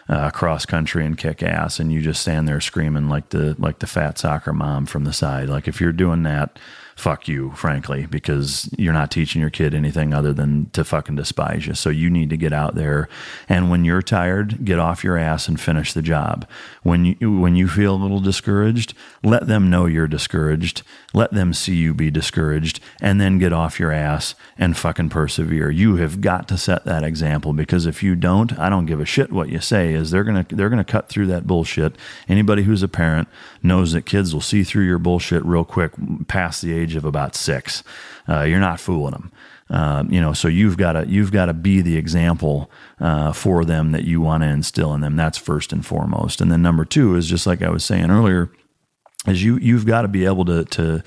uh, cross country and kick ass, and you just stand there screaming like the like the fat soccer mom from the side. Like if you're doing that, fuck you, frankly, because you're not teaching your kid anything other than to fucking despise you. So you need to get out there, and when you're tired, get off your ass and finish the job. When you when you feel a little discouraged, let them know you're discouraged. Let them see you be discouraged, and then get off your ass and fucking persevere. You have got to set that example because if you don't, I don't give a shit what you say. Is they're gonna they're gonna cut through that bullshit. Anybody who's a parent knows that kids will see through your bullshit real quick past the age of about six. Uh, you're not fooling them. Uh, you know, so you've got to you've got to be the example uh, for them that you want to instill in them. That's first and foremost. And then number two is just like I was saying earlier, is you you've got to be able to to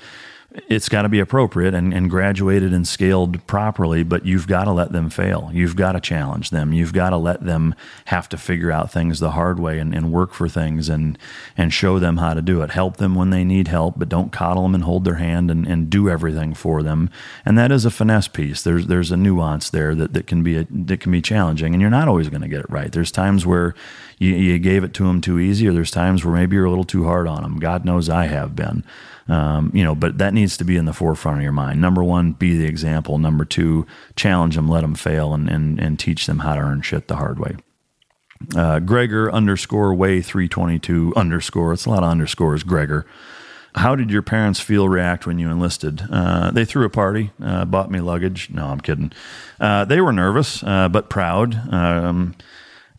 it's got to be appropriate and, and graduated and scaled properly, but you've got to let them fail. You've got to challenge them. You've got to let them have to figure out things the hard way and, and work for things and and show them how to do it. Help them when they need help, but don't coddle them and hold their hand and, and do everything for them. And that is a finesse piece. There's there's a nuance there that, that can be a, that can be challenging, and you're not always going to get it right. There's times where you, you gave it to them too easy, or there's times where maybe you're a little too hard on them. God knows I have been. Um, you know, but that needs to be in the forefront of your mind. Number one, be the example. Number two, challenge them, let them fail, and and, and teach them how to earn shit the hard way. Uh, Gregor underscore way three twenty two underscore. It's a lot of underscores. Gregor. How did your parents feel react when you enlisted? Uh, they threw a party, uh, bought me luggage. No, I'm kidding. Uh, they were nervous, uh, but proud. Um,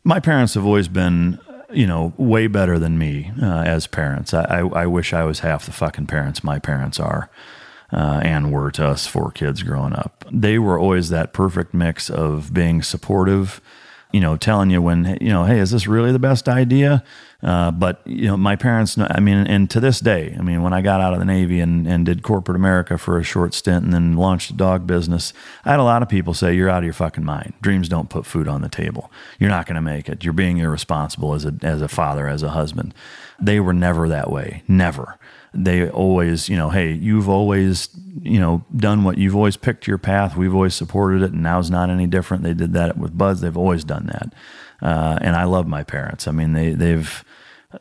my parents have always been you know, way better than me uh, as parents. I, I, I, wish I was half the fucking parents my parents are uh, and were to us four kids growing up. They were always that perfect mix of being supportive you know, telling you when, you know, hey, is this really the best idea? Uh, but, you know, my parents, I mean, and to this day, I mean, when I got out of the Navy and, and did corporate America for a short stint and then launched a dog business, I had a lot of people say, you're out of your fucking mind. Dreams don't put food on the table. You're not going to make it. You're being irresponsible as a, as a father, as a husband. They were never that way. Never they always, you know, hey, you've always, you know, done what you've always picked your path. We've always supported it, and now's not any different. They did that with BUD/S. They've always done that, uh, and I love my parents. I mean, they they've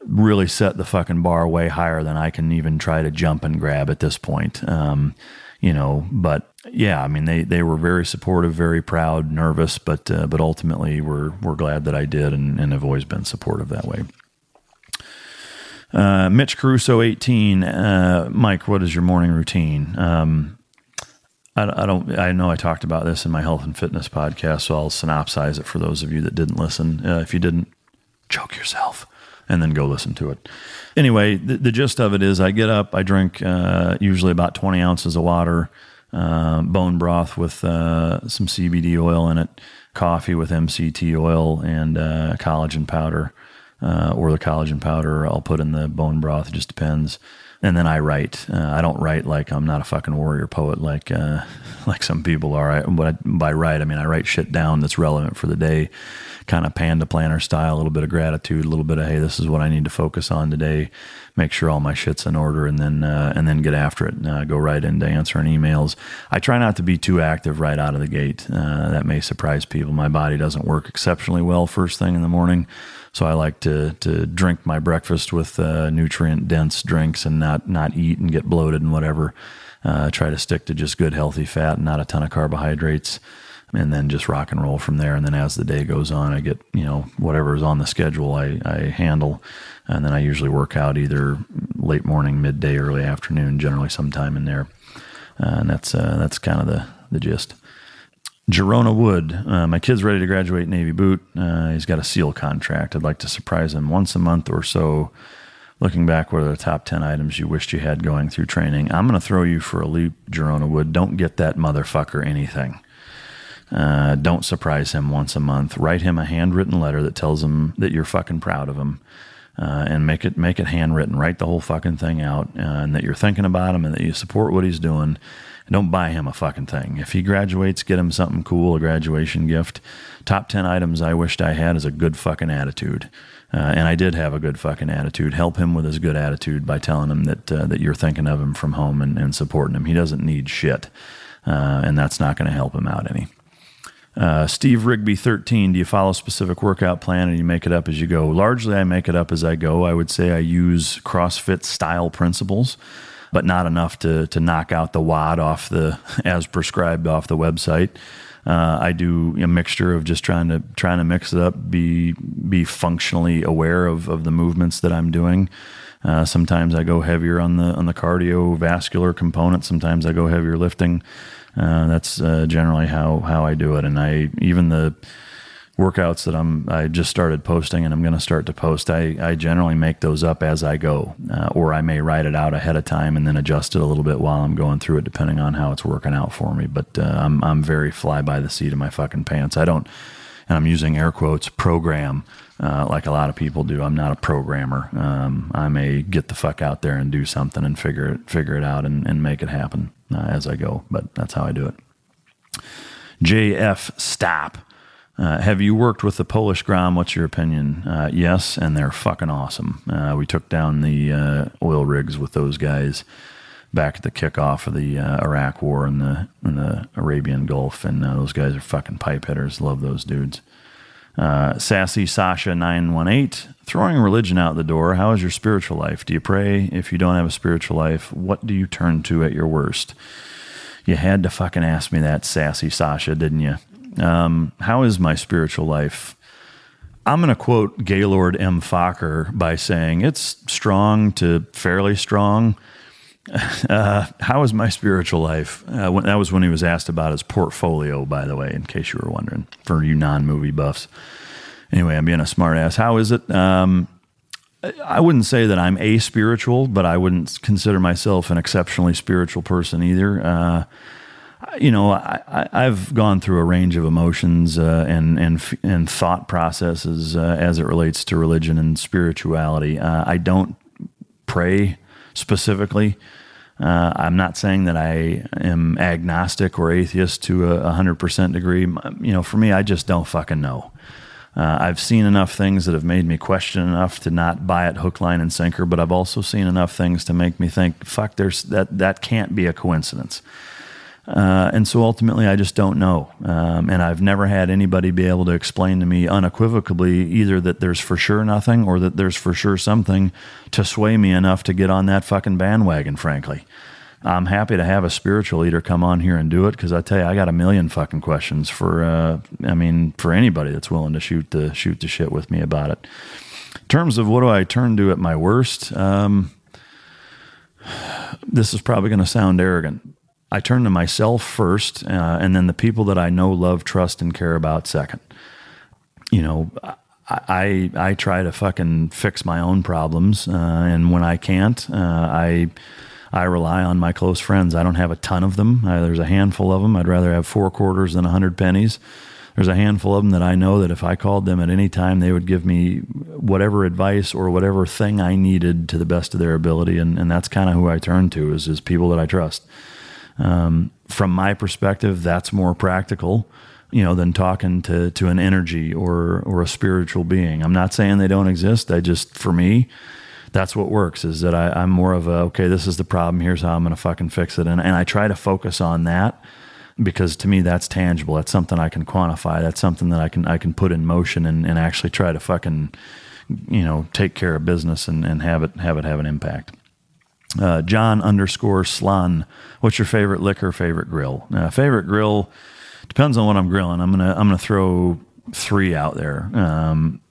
really set the fucking bar way higher than I can even try to jump and grab at this point. Um, you know, but yeah, I mean, they, they were very supportive, very proud, nervous, but uh, but ultimately, we're we're glad that I did, and, and have always been supportive that way. Uh, Mitch Caruso, 18. Uh, Mike, what is your morning routine? Um, I, I, don't. I know I talked about this in my health and fitness podcast, so I'll synopsize it for those of you that didn't listen. Uh, if you didn't, choke yourself and then go listen to it. Anyway, the, the gist of it is, I get up, I drink uh, usually about 20 ounces of water, uh, bone broth with uh, some CBD oil in it, coffee with MCT oil, and collagen powder uh, or the collagen powder I'll put in the bone broth. It just depends. And then I write. Uh, I don't write like I'm not a fucking warrior poet like uh, like some people are. I, but I, by write, I mean I write shit down that's relevant for the day, kind of panda planner style. A little bit of gratitude, a little bit of hey, this is what I need to focus on today. Make sure all my shit's in order, and then uh, and then get after it. Uh, go right into answering emails. I try not to be too active right out of the gate. Uh, that may surprise people. My body doesn't work exceptionally well first thing in the morning. So I like to to drink my breakfast with uh, nutrient dense drinks and not not eat and get bloated and whatever. Uh, try to stick to just good healthy fat and not a ton of carbohydrates, and then just rock and roll from there. And then as the day goes on, I get you know whatever is on the schedule I, I handle, and then I usually work out either late morning, midday, early afternoon, generally sometime in there. Uh, and that's uh, that's kind of the the gist. Jerona Wood, uh, my kid's ready to graduate Navy boot. Uh, he's got a SEAL contract. I'd like to surprise him once a month or so. Looking back, what are the top 10 items you wished you had going through training? I'm going to throw you for a loop, Jerona Wood. Don't get that motherfucker anything. Uh, don't surprise him once a month. Write him a handwritten letter that tells him that you're fucking proud of him. Uh, and make it make it handwritten. Write the whole fucking thing out, uh, and that you're thinking about him, and that you support what he's doing, don't buy him a fucking thing. If he graduates, get him something cool, a graduation gift. Top 10 items I wished I had is a good fucking attitude. Uh, and I did have a good fucking attitude. Help him with his good attitude by telling him that uh, that you're thinking of him from home and, and supporting him. He doesn't need shit, uh, and that's not going to help him out any. Uh, Steve Rigby 13. Do you follow a specific workout plan and you make it up as you go? Largely, I make it up as I go. I would say I use CrossFit style principles. but not enough to to knock out the WOD off the as prescribed off the website. Uh, I do a mixture of just trying to trying to mix it up, be be functionally aware of, of the movements that I'm doing. Uh, sometimes I go heavier on the on the cardiovascular component. Sometimes I go heavier lifting. Uh, that's uh, generally how how I do it. And I even the workouts that I'm I just started posting and I'm going to start to post. I I generally make those up as I go, uh, or I may write it out ahead of time and then adjust it a little bit while I'm going through it, depending on how it's working out for me. But uh, I'm I'm very fly by the seat of my fucking pants. I don't, and I'm using air quotes program. Uh, like a lot of people do. I'm not a programmer. Um, I'm a get the fuck out there and do something and figure it figure it out and, and make it happen uh, as I go. But that's how I do it. JF Stop uh, have you worked with the Polish Grom? What's your opinion? Uh, yes, and they're fucking awesome. Uh, we took down the uh, oil rigs with those guys back at the kickoff of the uh, Iraq War in the in the Arabian Gulf, and uh, those guys are fucking pipe hitters. Love those dudes. Sassy Sasha nine one eight throwing religion out the door. How is your spiritual life? Do you pray? If you don't have a spiritual life, what do you turn to at your worst? You had to fucking ask me that, Sassy Sasha, didn't you? Um, how is my spiritual life? I'm going to quote Gaylord M. Focker by saying it's strong to fairly strong. Uh, how is my spiritual life? Uh, when, that was when he was asked about his portfolio, by the way, in case you were wondering, for you non movie buffs. Anyway, I'm being a smartass. How is it? Um, I wouldn't say that I'm a spiritual, but I wouldn't consider myself an exceptionally spiritual person either. Uh, you know, I, have gone through a range of emotions uh, and and and thought processes uh, as it relates to religion and spirituality. Uh, I don't pray specifically. Uh, I'm not saying that I am agnostic or atheist to a hundred percent degree. You know, for me, I just don't fucking know. Uh, I've seen enough things that have made me question enough to not buy it hook, line, and sinker. But I've also seen enough things to make me think, "Fuck, there's that. That can't be a coincidence." Uh, and so ultimately, I just don't know. Um, and I've never had anybody be able to explain to me unequivocally either that there's for sure nothing or that there's for sure something to sway me enough to get on that fucking bandwagon, frankly. I'm happy to have a spiritual leader come on here and do it because I tell you, I got a million fucking questions for, uh, I mean, for anybody that's willing to shoot the shoot the shit with me about it. In terms of what do I turn to at my worst, um, this is probably going to sound arrogant, I turn to myself first, uh, and then the people that I know, love, trust, and care about second. You know, I I try to fucking fix my own problems, uh, and when I can't, uh, I I rely on my close friends. I don't have a ton of them. Uh, there's a handful of them. I'd rather have four quarters than a hundred pennies. There's a handful of them that I know that if I called them at any time, they would give me whatever advice or whatever thing I needed to the best of their ability, and, and that's kind of who I turn to is is people that I trust. Um, from my perspective, that's more practical, you know, than talking to to an energy or or a spiritual being. I'm not saying they don't exist. I just, for me, that's what works. Is that I, am more of a okay. This is the problem. Here's how I'm going to fucking fix it, and and I try to focus on that because to me that's tangible. That's something I can quantify. That's something that I can I can put in motion and, and actually try to fucking you know take care of business and, and have it have it have an impact. Uh, John underscore Slan. What's your favorite liquor? Favorite grill? Uh, favorite grill depends on what I'm grilling. I'm gonna I'm gonna throw three out there. Um,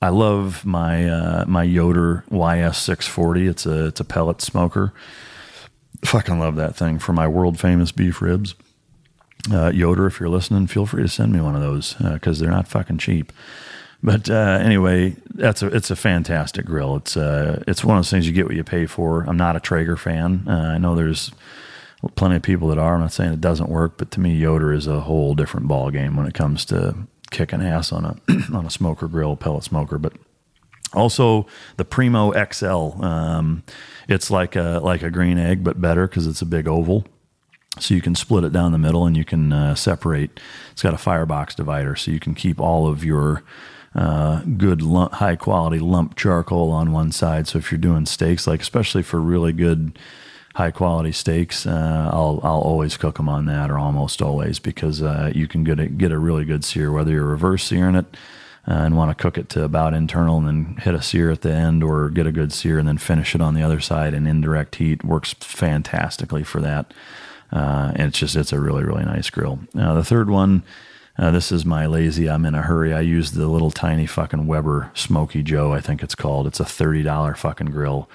I love my uh, my Yoder YS 640. It's a it's a pellet smoker. Fucking love that thing for my world famous beef ribs. Uh, Yoder, if you're listening, feel free to send me one of those because uh, they're not fucking cheap. But uh, anyway, that's a it's a fantastic grill. It's uh, it's one of those things you get what you pay for. I'm not a Traeger fan. Uh, I know there's plenty of people that are. I'm not saying it doesn't work, but to me, Yoder is a whole different ball game when it comes to kicking ass on a on a smoker grill, pellet smoker. But also the Primo XL. Um, it's like a like a green egg, but better because it's a big oval. So you can split it down the middle, and you can uh, separate. It's got a firebox divider, so you can keep all of your uh, good lump, high quality lump charcoal on one side. So if you're doing steaks, like especially for really good high quality steaks, uh, I'll I'll always cook them on that, or almost always, because uh, you can get a, get a really good sear whether you're reverse searing it. uh, and want to cook it to about internal and then hit a sear at the end or get a good sear and then finish it on the other side in indirect heat works fantastically for that. Uh, and it's just, it's a really, really nice grill. The third one, uh, this is my lazy. I'm in a hurry. I use the little tiny fucking Weber Smoky Joe, I think it's called. It's a $30 fucking grill.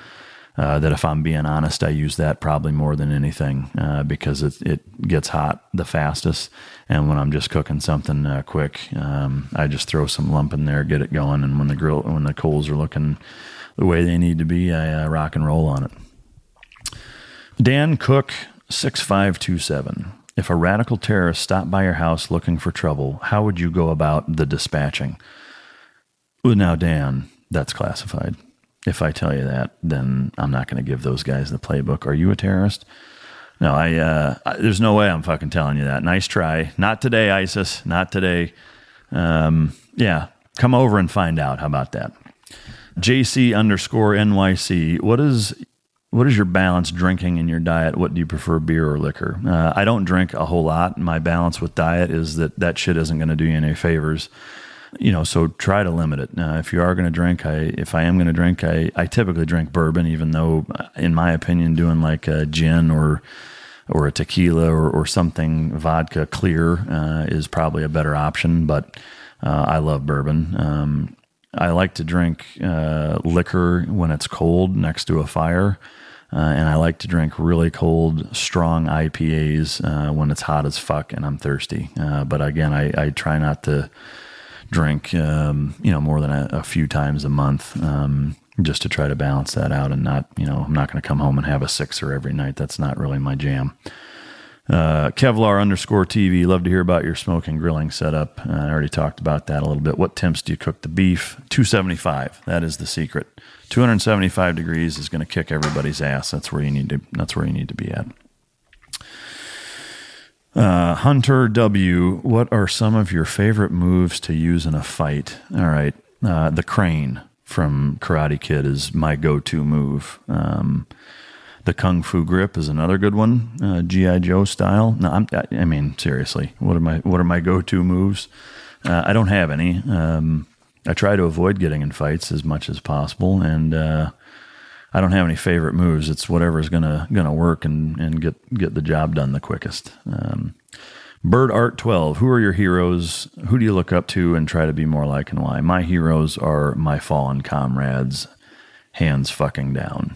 Uh, that if I'm being honest, I use that probably more than anything uh, because it, it gets hot the fastest. And when I'm just cooking something uh, quick, um, I just throw some lump in there, get it going. And when the grill, when the coals are looking the way they need to be, I uh, rock and roll on it. Dan Cook, 6527. If a radical terrorist stopped by your house looking for trouble, how would you go about the dispatching? Well, now, Dan, that's classified if I tell you that, then I'm not going to give those guys the playbook. Are you a terrorist? No, I, uh, I, There's no way I'm fucking telling you that. Nice try. Not today, ISIS. Not today. Um, yeah, come over and find out. How about that? JC underscore NYC. What is what is your balance drinking in your diet? What do you prefer, beer or liquor? Uh, I don't drink a whole lot. My balance with diet is that that shit isn't going to do you any favors you know, so try to limit it. Now, if you are going to drink, I if I am going to drink, I, I typically drink bourbon, even though, uh, in my opinion, doing like a gin or or a tequila or, or something vodka clear uh, is probably a better option. But uh, I love bourbon. Um, I like to drink uh, liquor when it's cold next to a fire. Uh, and I like to drink really cold, strong IPAs uh, when it's hot as fuck and I'm thirsty. but again, I, I try not to drink, um, you know, more than a, a few times a month, um, just to try to balance that out and not, you know, I'm not going to come home and have a sixer every night. That's not really my jam. Uh, Kevlar underscore TV. Love to hear about your smoking grilling setup. Uh, I already talked about that a little bit. What temps do you cook the beef? 275. That is the secret. 275 degrees is going to kick everybody's ass. That's where you need to. That's where you need to be at. Uh, Hunter W, what are some of your favorite moves to use in a fight? All right, uh, the crane from Karate Kid is my go-to move. Um, the Kung Fu grip is another good one, uh, GI Joe style. No, I'm, I mean seriously, what are my what are my go-to moves? Uh, I don't have any. Um, I try to avoid getting in fights as much as possible, and uh, I don't have any favorite moves. It's whatever's gonna gonna work and and get get the job done the quickest. Um, Bird Art 12. Who are your heroes? Who do you look up to and try to be more like and why? My heroes are my fallen comrades. Hands fucking down.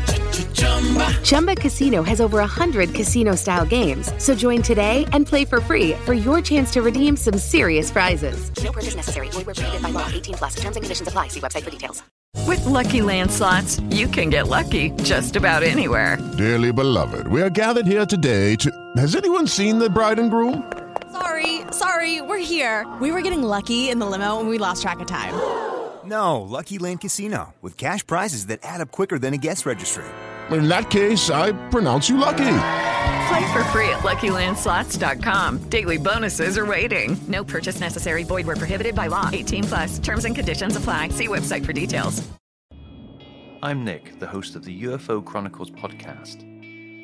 Chumba Casino has over 100 casino style games. So join today and play for free for your chance to redeem some serious prizes. No purchase necessary. Void where prohibited by law. 18 plus. Terms and conditions apply. See website for details. With Lucky Land slots, you can get lucky just about anywhere. Dearly beloved, we are gathered here today to. Has anyone seen the bride and groom? Sorry, sorry, we're here. We were getting lucky in the limo and we lost track of time. No, Lucky Land Casino, with cash prizes that add up quicker than a guest registry. In that case, I pronounce you lucky. Play for free at LuckyLandSlots.com. Daily bonuses are waiting. No purchase necessary. Void where prohibited by law. 18 plus. Terms and conditions apply. See website for details. I'm Nick, the host of the UFO Chronicles podcast,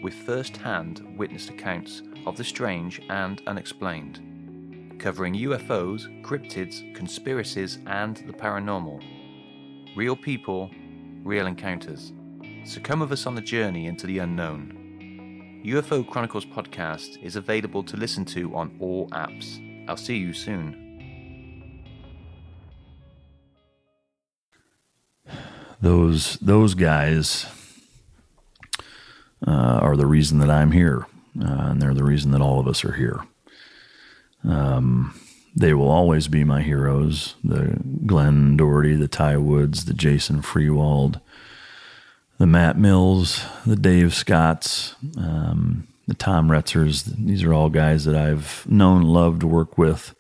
with first-hand witnessed accounts of the strange and unexplained, covering UFOs, cryptids, conspiracies, and the paranormal. Real people, real encounters. So come with us on the journey into the unknown. UFO Chronicles podcast is available to listen to on all apps. I'll see you soon. Those those guys uh, are the reason that I'm here, uh, and they're the reason that all of us are here. Um, they will always be my heroes: the Glenn Doherty, the Ty Woods, the Jason Freiwald, the Matt Mills, the Dave Scotts, um, the Tom Retzers. These are all guys that I've known, loved, worked with,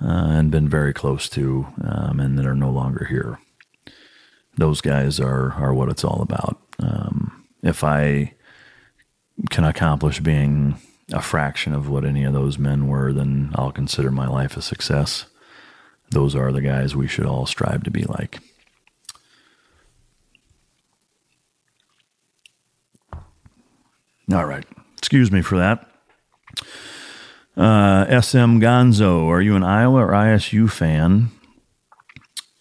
uh, and been very close to, um, and that are no longer here. Those guys are are what it's all about. Um, if I can accomplish being a fraction of what any of those men were, then I'll consider my life a success. Those are the guys we should all strive to be like. All right. Excuse me for that. Uh, SM Gonzo, are you an Iowa or ISU fan?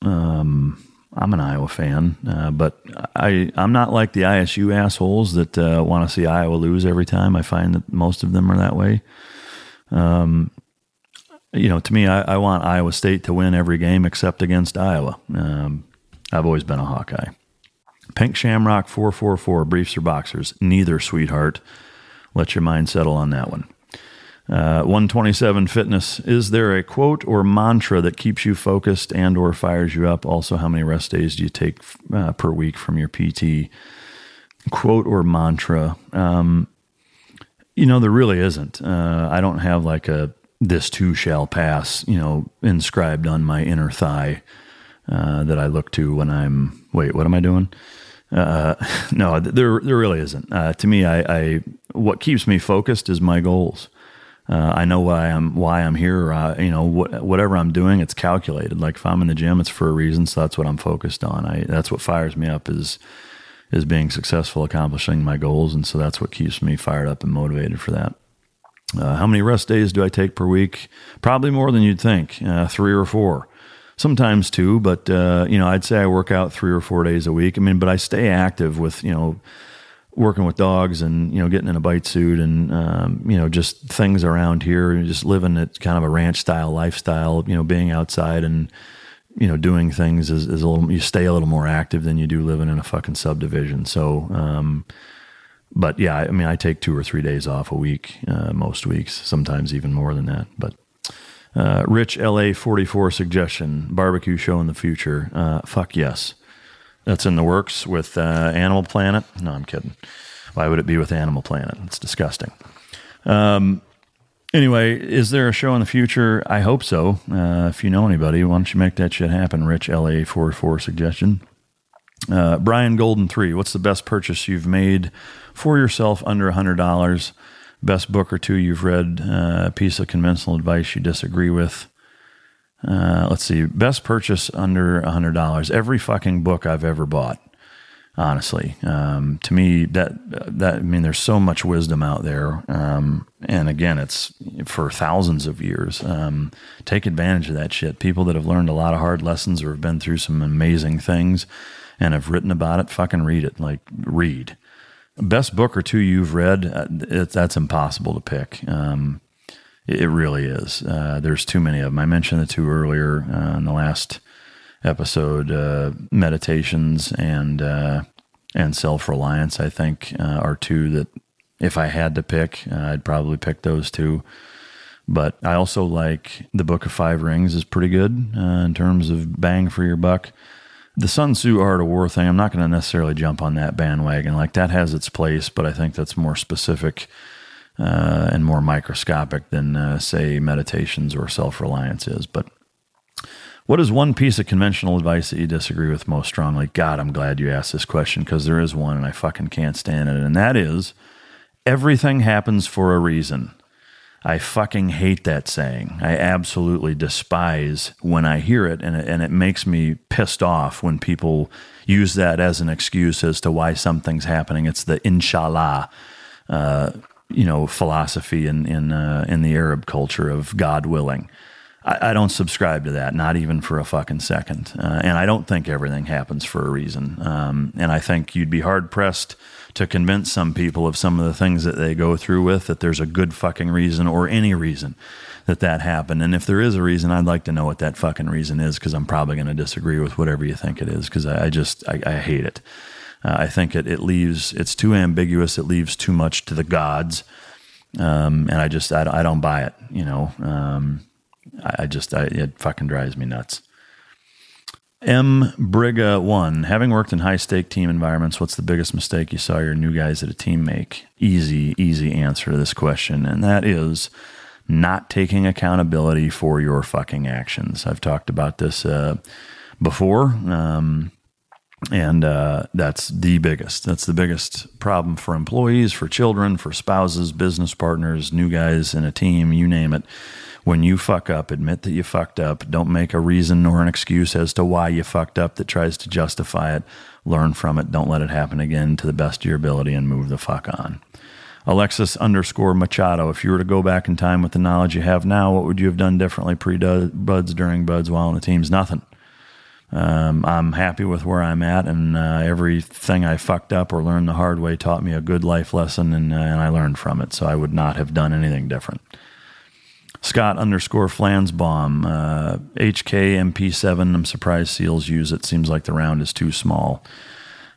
Um, I'm an Iowa fan, uh, but I I'm not like the ISU assholes that uh, want to see Iowa lose every time. I find that most of them are that way. Um, you know, to me, I, I want Iowa State to win every game except against Iowa. Um, I've always been a Hawkeye. Pink Shamrock 444, briefs or boxers? Neither, sweetheart. Let your mind settle on that one. Uh, 127 fitness is there a quote or mantra that keeps you focused and or fires you up also how many rest days do you take uh, per week from your pt quote or mantra um, you know there really isn't uh, i don't have like a this too shall pass you know inscribed on my inner thigh uh, that i look to when i'm wait what am i doing uh, no there, there really isn't uh, to me I, I what keeps me focused is my goals uh, I know why I'm why I'm here. Uh, you know, what, whatever I'm doing, it's calculated. Like if I'm in the gym, it's for a reason. So that's what I'm focused on. I that's what fires me up is is being successful, accomplishing my goals, and so that's what keeps me fired up and motivated for that. Uh, how many rest days do I take per week? Probably more than you'd think, uh, three or four. Sometimes two, but uh, you know, I'd say I work out three or four days a week. I mean, but I stay active with you know working with dogs and you know getting in a bite suit and um, you know just things around here just living at kind of a ranch style lifestyle you know being outside and you know doing things is, is a little you stay a little more active than you do living in a fucking subdivision so um, but yeah I mean I take two or three days off a week uh, most weeks sometimes even more than that but uh, Rich LA 44 suggestion barbecue show in the future uh, fuck yes that's in the works with uh, Animal Planet. No, I'm kidding. Why would it be with Animal Planet? It's disgusting. Um, anyway, is there a show in the future? I hope so. Uh, if you know anybody, why don't you make that shit happen? Rich LA 44 suggestion. Uh, Brian Golden 3, what's the best purchase you've made for yourself under $100? Best book or two you've read, uh, piece of conventional advice you disagree with. Uh, let's see, best purchase under a hundred dollars. Every fucking book I've ever bought. Honestly, um, to me, that that I mean, there's so much wisdom out there, um, and again, it's for thousands of years. Um, take advantage of that shit. People that have learned a lot of hard lessons or have been through some amazing things, and have written about it. Fucking read it. Like read. Best book or two you've read. Uh, it, that's impossible to pick. Um, it really is. Uh, there's too many of them. I mentioned the two earlier uh, in the last episode. Uh, meditations and uh, and self reliance. I think uh, are two that if I had to pick, I'd probably pick those two. But I also like the Book of Five Rings is pretty good in terms of bang for your buck. The Sun Tzu Art of War thing, I'm not going to necessarily jump on that bandwagon. Like that has its place, but I think that's more specific uh, and more microscopic than, uh, say, meditations or self reliance is. But what is one piece of conventional advice that you disagree with most strongly? God, I'm glad you asked this question because there is one and I fucking can't stand it. And that is everything happens for a reason. I fucking hate that saying. I absolutely despise when I hear it, and it, and it makes me pissed off when people use that as an excuse as to why something's happening. It's the inshallah uh, you know philosophy in in uh, in the Arab culture of God willing. I, I, don't subscribe to that, not even for a fucking second. Uh, and I don't think everything happens for a reason. Um, and I think you'd be hard pressed to convince some people of some of the things that they go through with that there's a good fucking reason or any reason that that happened. And if there is a reason, I'd like to know what that fucking reason is because I'm probably going to disagree with whatever you think it is because I, I, just I, I hate it. Uh, I think it, it leaves, it's too ambiguous. It leaves too much to the gods. Um, and I just, I, I, don't buy it, you know. Um, I, I, just, I, it fucking drives me nuts. M. Briga one, having worked in high stake team environments, what's the biggest mistake you saw your new guys at a team make? Easy, easy answer to this question. And that is not taking accountability for your fucking actions. I've talked about this uh, before. Um, And uh, that's the biggest. That's the biggest problem for employees, for children, for spouses, business partners, new guys in a team, you name it. When you fuck up, admit that you fucked up. Don't make a reason or an excuse as to why you fucked up that tries to justify it. Learn from it. Don't let it happen again to the best of your ability and move the fuck on. Alexis underscore Machado. If you were to go back in time with the knowledge you have now, what would you have done differently pre BUD/S, during BUD/S, while in the teams? Nothing. Um, I'm happy with where I'm at, and uh, everything I fucked up or learned the hard way taught me a good life lesson, and, uh, and I learned from it. So I would not have done anything different. Scott underscore Flansbaum, uh, HK MP7. I'm surprised SEALs use it. Seems like the round is too small.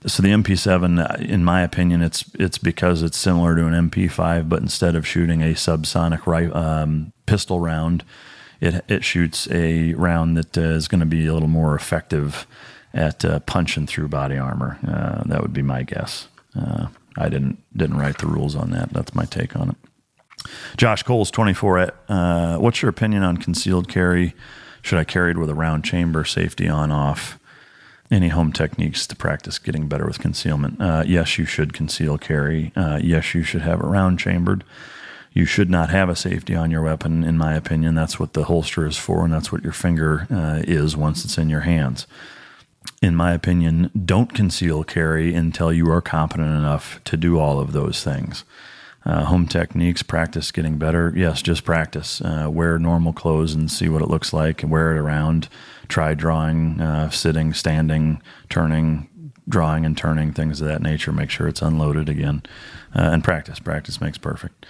So the MP7, uh, in my opinion, it's it's because it's similar to an MP5, but instead of shooting a subsonic ri- um, pistol round, it it shoots a round that uh, is going to be a little more effective at uh, punching through body armor. Uh, that would be my guess. Uh, I didn't didn't write the rules on that. That's my take on it. Josh Coles, 24. Uh, what's your opinion on concealed carry? Should I carry it with a round chamber, safety on, off? Any home techniques to practice getting better with concealment? Uh, yes, you should conceal carry. Uh, yes, you should have it round chambered. You should not have a safety on your weapon, in my opinion. That's what the holster is for, and that's what your finger uh, is once it's in your hands. In my opinion, don't conceal carry until you are competent enough to do all of those things. Uh, home techniques, practice getting better. Yes, just practice. Uh, wear normal clothes and see what it looks like. And wear it around. Try drawing, uh, sitting, standing, turning, drawing and turning, things of that nature. Make sure it's unloaded again. Uh, and practice. Practice makes perfect.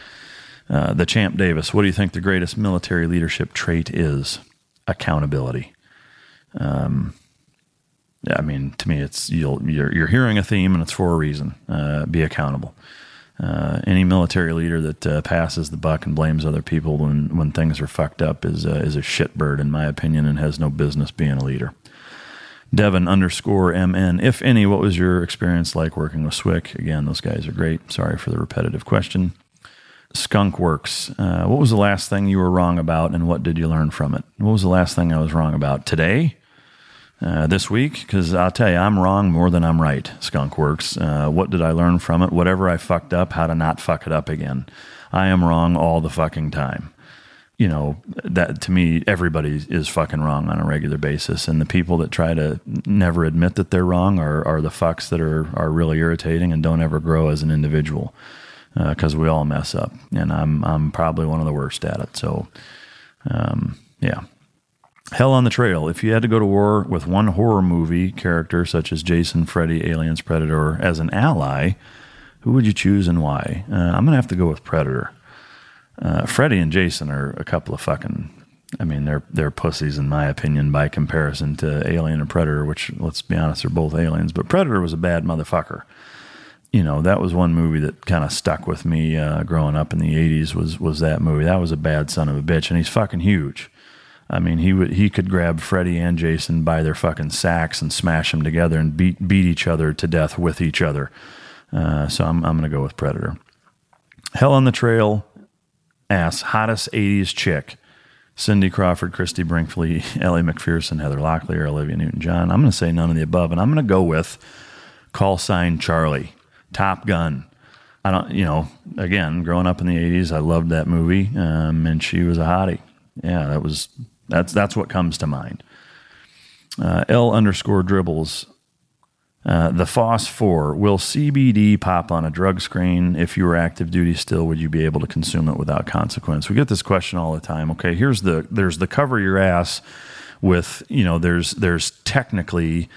Uh, the Champ Davis, what do you think the greatest military leadership trait is? Accountability. Um, I mean, to me, it's you'll, you're, you're hearing a theme and it's for a reason. Uh, be accountable. Uh, any military leader that uh, passes the buck and blames other people when, when things are fucked up is uh, is a shitbird, in my opinion, and has no business being a leader. Devin underscore MN. If any, what was your experience like working with SWCC? Again, those guys are great. Sorry for the repetitive question. Skunk Works. Uh, what was the last thing you were wrong about, and what did you learn from it? What was the last thing I was wrong about today? Uh, this week because I'll tell you, I'm wrong more than I'm right. Skunk Works. Uh, what did I learn from it? Whatever I fucked up, how to not fuck it up again. I am wrong all the fucking time. You know, that to me, everybody is fucking wrong on a regular basis. And the people that try to never admit that they're wrong are, are the fucks that are, are really irritating and don't ever grow as an individual because uh, we all mess up. And I'm, I'm probably one of the worst at it. So, um, yeah, Hell on the Trail. If you had to go to war with one horror movie character, such as Jason, Freddy, Aliens, Predator, as an ally, who would you choose and why? Uh, I'm going to have to go with Predator. Uh, Freddy and Jason are a couple of fucking. I mean, they're they're pussies in my opinion by comparison to Alien and Predator, which let's be honest, they're both aliens. But Predator was a bad motherfucker. You know, that was one movie that kind of stuck with me uh, growing up in the '80s. Was was that movie? That was a bad son of a bitch, and he's fucking huge. I mean, he would he could grab Freddy and Jason by their fucking sacks and smash them together and beat beat each other to death with each other. Uh, so I'm I'm gonna go with Predator. Hell on the Trail, ass hottest '80s chick. Cindy Crawford, Christie Brinkley, Ellie Macpherson, Heather Locklear, Olivia Newton-John. I'm going to say none of the above, and I'm going to go with call sign Charlie, Top Gun. I don't, you know, again, growing up in the '80s, I loved that movie, um, and she was a hottie. Yeah, that was that's that's what comes to mind. Uh, L underscore dribbles. Uh, the FOSS 4. Will CBD pop on a drug screen? If you were active duty still, would you be able to consume it without consequence? We get this question all the time. Okay, here's the there's the cover your ass with, you know, there's there's technically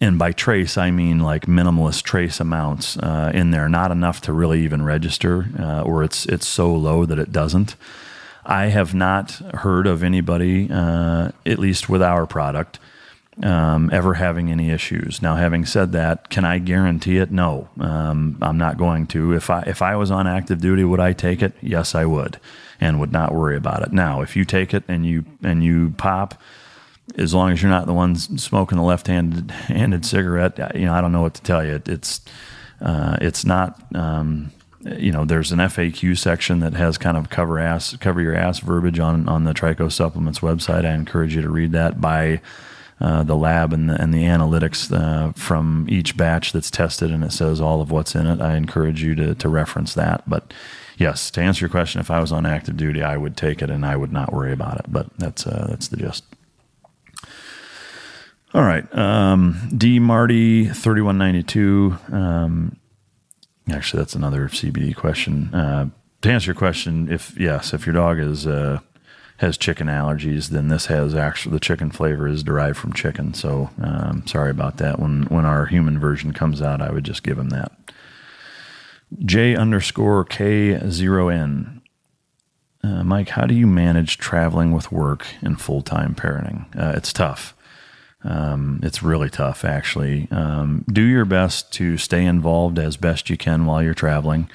and by trace I mean like minimalist trace amounts uh, in there, not enough to really even register, uh, or it's it's so low that it doesn't. I have not heard of anybody, uh, at least with our product, um, ever having any issues. Now, having said that, can I guarantee it? No, um, I'm not going to. If I if I was on active duty, would I take it? Yes, I would, and would not worry about it. Now, if you take it and you and you pop, as long as you're not the one smoking the left-handed handed cigarette, you know, I don't know what to tell you. It's uh, it's not. Um, you know, there's an FAQ section that has kind of cover ass, cover your ass verbiage on on the Trikos Supplements website. I encourage you to read that. by uh, the lab and the, and the analytics uh, from each batch that's tested, and it says all of what's in it. I encourage you to to reference that. But yes, to answer your question, if I was on active duty, I would take it and I would not worry about it. But that's uh, that's the gist. All right, um, D Marty thirty one ninety two. Um, actually, that's another CBD question. Uh, to answer your question, if yes, if your dog is uh, has chicken allergies, then this has actually the chicken flavor is derived from chicken. So um, sorry about that. When when our human version comes out, I would just give him that. J underscore K zero N. Uh, Mike, how do you manage traveling with work and full time parenting? Uh, it's tough. Um, it's really tough, actually. Um, do your best to stay involved as best you can while you're traveling.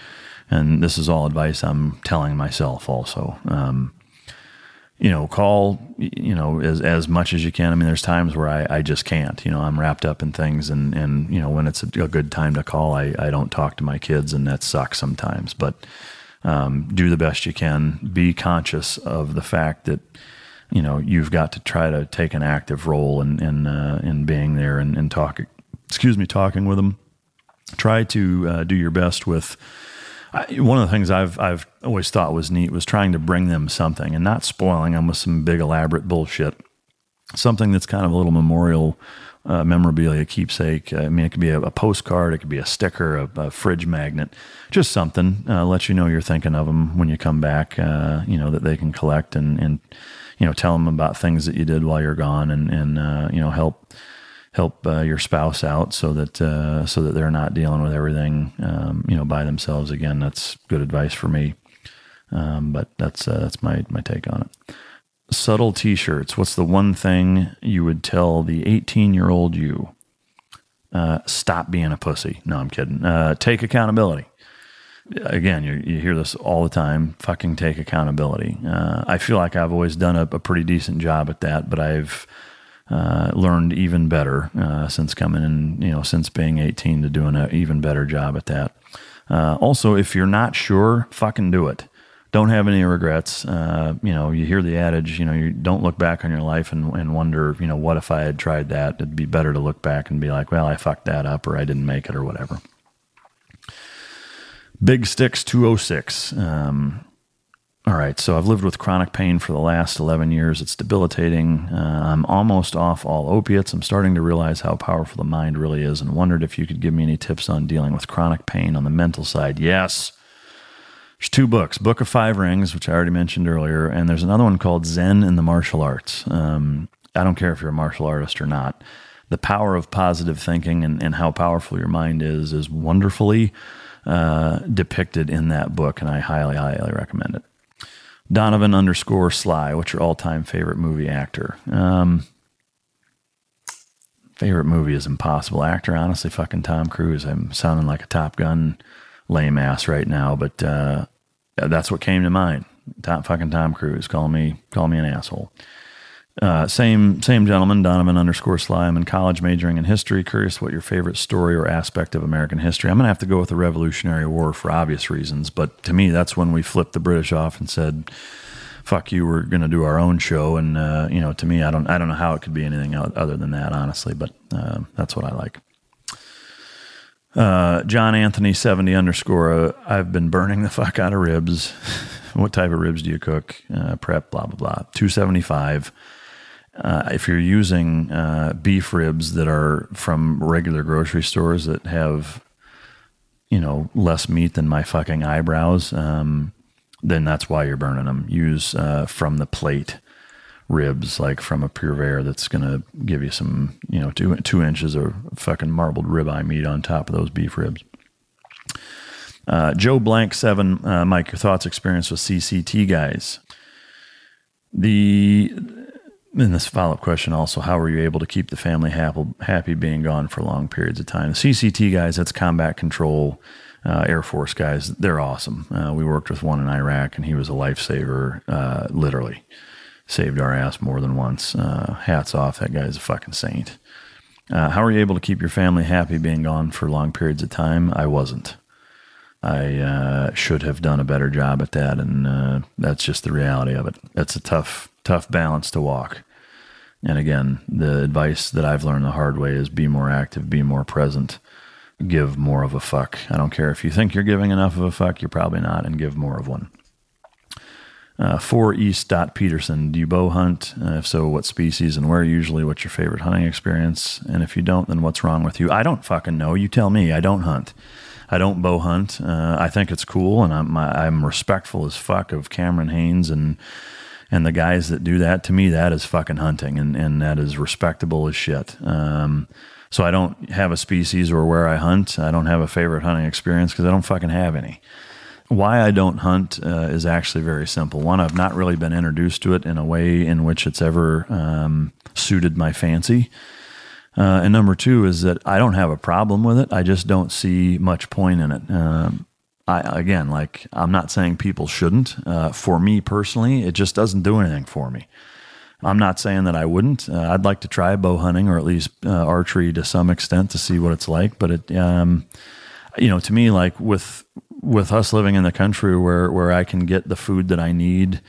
And this is all advice I'm telling myself also. Um, you know, call, you know, as, as much as you can. I mean, there's times where I, I just can't, you know, I'm wrapped up in things and, and, you know, when it's a, a good time to call, I, I don't talk to my kids and that sucks sometimes, but, um, do the best you can. Be conscious of the fact that, you know, you've got to try to take an active role in, in, uh, in being there and, and talk, excuse me, talking with them. Try to uh, do your best with, I, one of the things I've I've always thought was neat was trying to bring them something and not spoiling them with some big elaborate bullshit. Something that's kind of a little memorial uh, memorabilia keepsake. I mean, it could be a, a postcard, it could be a sticker, a, a fridge magnet, just something. Uh, let you know you're thinking of them when you come back. Uh, you know that they can collect and and you know tell them about things that you did while you're gone and and uh, you know help help uh, your spouse out so that uh, so that they're not dealing with everything um, you know by themselves. Again, that's good advice for me. Um, but that's uh, that's my my take on it. Subtle T-shirts. What's the one thing you would tell the 18 year old you? Uh, stop being a pussy. No, I'm kidding. Uh, take accountability. Again, you, you hear this all the time. Fucking take accountability. Uh, I feel like I've always done a, a pretty decent job at that, but I've uh, learned even better uh, since coming in, you know, since being 18 to doing an even better job at that. Uh, also, if you're not sure, fucking do it. Don't have any regrets. Uh, you know, you hear the adage, you know, you don't look back on your life and, and wonder, you know, what if I had tried that? It'd be better to look back and be like, well, I fucked that up or I didn't make it or whatever. Big Sticks 206. Um, all right, so I've lived with chronic pain for the last 11 years. It's debilitating. Uh, I'm almost off all opiates. I'm starting to realize how powerful the mind really is and wondered if you could give me any tips on dealing with chronic pain on the mental side. Yes. There's two books Book of Five Rings, which I already mentioned earlier, and there's another one called Zen and the Martial Arts. Um, I don't care if you're a martial artist or not. The power of positive thinking and, and how powerful your mind is is wonderfully uh, depicted in that book, and I highly, highly recommend it. Donovan underscore Sly. What's your all time favorite movie actor? Um, favorite movie is impossible. Actor, honestly, fucking Tom Cruise. I'm sounding like a Top Gun lame ass right now, but uh, that's what came to mind. Top fucking Tom Cruise. Call me, call me an asshole. Uh, same same gentleman, Donovan underscore Sly. I'm in college majoring in history. Curious what your favorite story or aspect of American history. I'm gonna have to go with the Revolutionary War for obvious reasons, but to me, that's when we flipped the British off and said, "Fuck you, we're gonna do our own show." And uh, you know, to me, I don't I don't know how it could be anything other than that, honestly. But uh, that's what I like. Uh, John Anthony seventy underscore. Uh, I've been burning the fuck out of ribs. what type of ribs do you cook? Uh, prep, blah blah blah. Two seventy five. Uh, if you're using uh, beef ribs that are from regular grocery stores that have, you know, less meat than my fucking eyebrows, um, then that's why you're burning them. Use uh, from the plate ribs, like from a purveyor that's going to give you some, you know, two two inches of fucking marbled ribeye meat on top of those beef ribs. Uh, Joe Blank Seven, uh, Mike, your thoughts, experience with CCT guys. The in this follow up question, also, how were you able to keep the family happy, happy being gone for long periods of time? The CCT guys, that's combat control, uh, Air Force guys, they're awesome. Uh, we worked with one in Iraq, and he was a lifesaver, uh, literally. Saved our ass more than once. Uh, hats off, that guy's a fucking saint. Uh, how were you able to keep your family happy being gone for long periods of time? I wasn't. I uh, should have done a better job at that, and that's just the reality of it. That's a tough tough balance to walk. and again, the advice that I've learned the hard way is be more active, be more present, give more of a fuck. I don't care if you think you're giving enough of a fuck, you're probably not, and give more of one. Uh, for East Dot Peterson, do you bow hunt? Uh, if so, what species and where usually? What's your favorite hunting experience? And if you don't, then what's wrong with you? I don't fucking know. You tell me. I don't hunt. I don't bow hunt. Uh, I think it's cool, and I'm I'm respectful as fuck of Cameron Hanes and and the guys that do that. To me, that is fucking hunting, and and that is respectable as shit. Um, so I don't have a species or where I hunt. I don't have a favorite hunting experience because I don't fucking have any. Why I don't hunt uh, is actually very simple. One, I've not really been introduced to it in a way in which it's ever um, suited my fancy. Uh, and number two is that I don't have a problem with it. I just don't see much point in it. Um, I, again, like I'm not saying people shouldn't. Uh, for me personally, it just doesn't do anything for me. I'm not saying that I wouldn't. Uh, I'd like to try bow hunting or at least uh, archery to some extent to see what it's like. But it, um, you know, to me, like with with us living in the country where where I can get the food that I need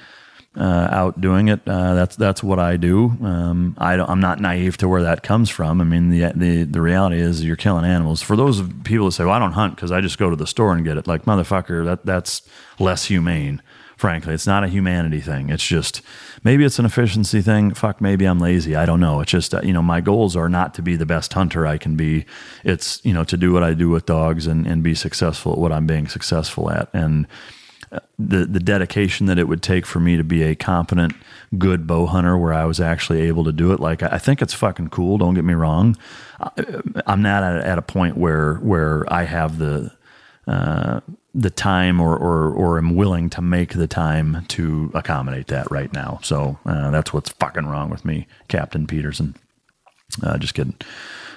uh, out doing it, uh, that's that's what I do. Um, I am not naive to where that comes from. I mean, the the the reality is you're killing animals. For those people that say, "Well, I don't hunt because I just go to the store and get it," like motherfucker, that that's less humane frankly. It's not a humanity thing. It's just maybe it's an efficiency thing. Fuck, maybe I'm lazy. I don't know. It's just, uh, you know, my goals are not to be the best hunter I can be. It's, you know, to do what I do with dogs and, and be successful at what I'm being successful at. And, the the dedication that it would take for me to be a competent, good bow hunter, where I was actually able to do it. Like I think it's fucking cool. Don't get me wrong. I'm not at, at a point where where I have the uh, the time or, or or am willing to make the time to accommodate that right now. So uh, that's what's fucking wrong with me, Captain Peterson. Uh, just kidding.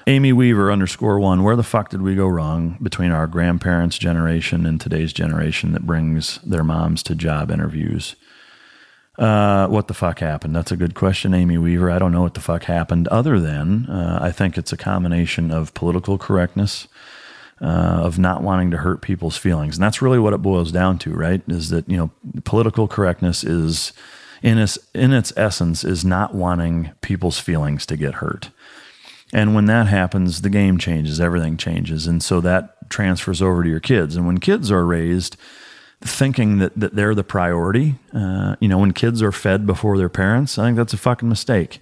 Amy Weaver underscore one. Where the fuck did we go wrong between our grandparents' generation and today's generation that brings their moms to job interviews? Uh, what the fuck happened? That's a good question, Amy Weaver. I don't know what the fuck happened, other than uh, I think it's a combination of political correctness uh, of not wanting to hurt people's feelings. And that's really what it boils down to, right? Is that, you know, political correctness is, in its, in its essence, is not wanting people's feelings to get hurt. And when that happens, the game changes, everything changes. And so that transfers over to your kids. And when kids are raised, thinking that, that they're the priority, uh, you know, when kids are fed before their parents, I think that's a fucking mistake.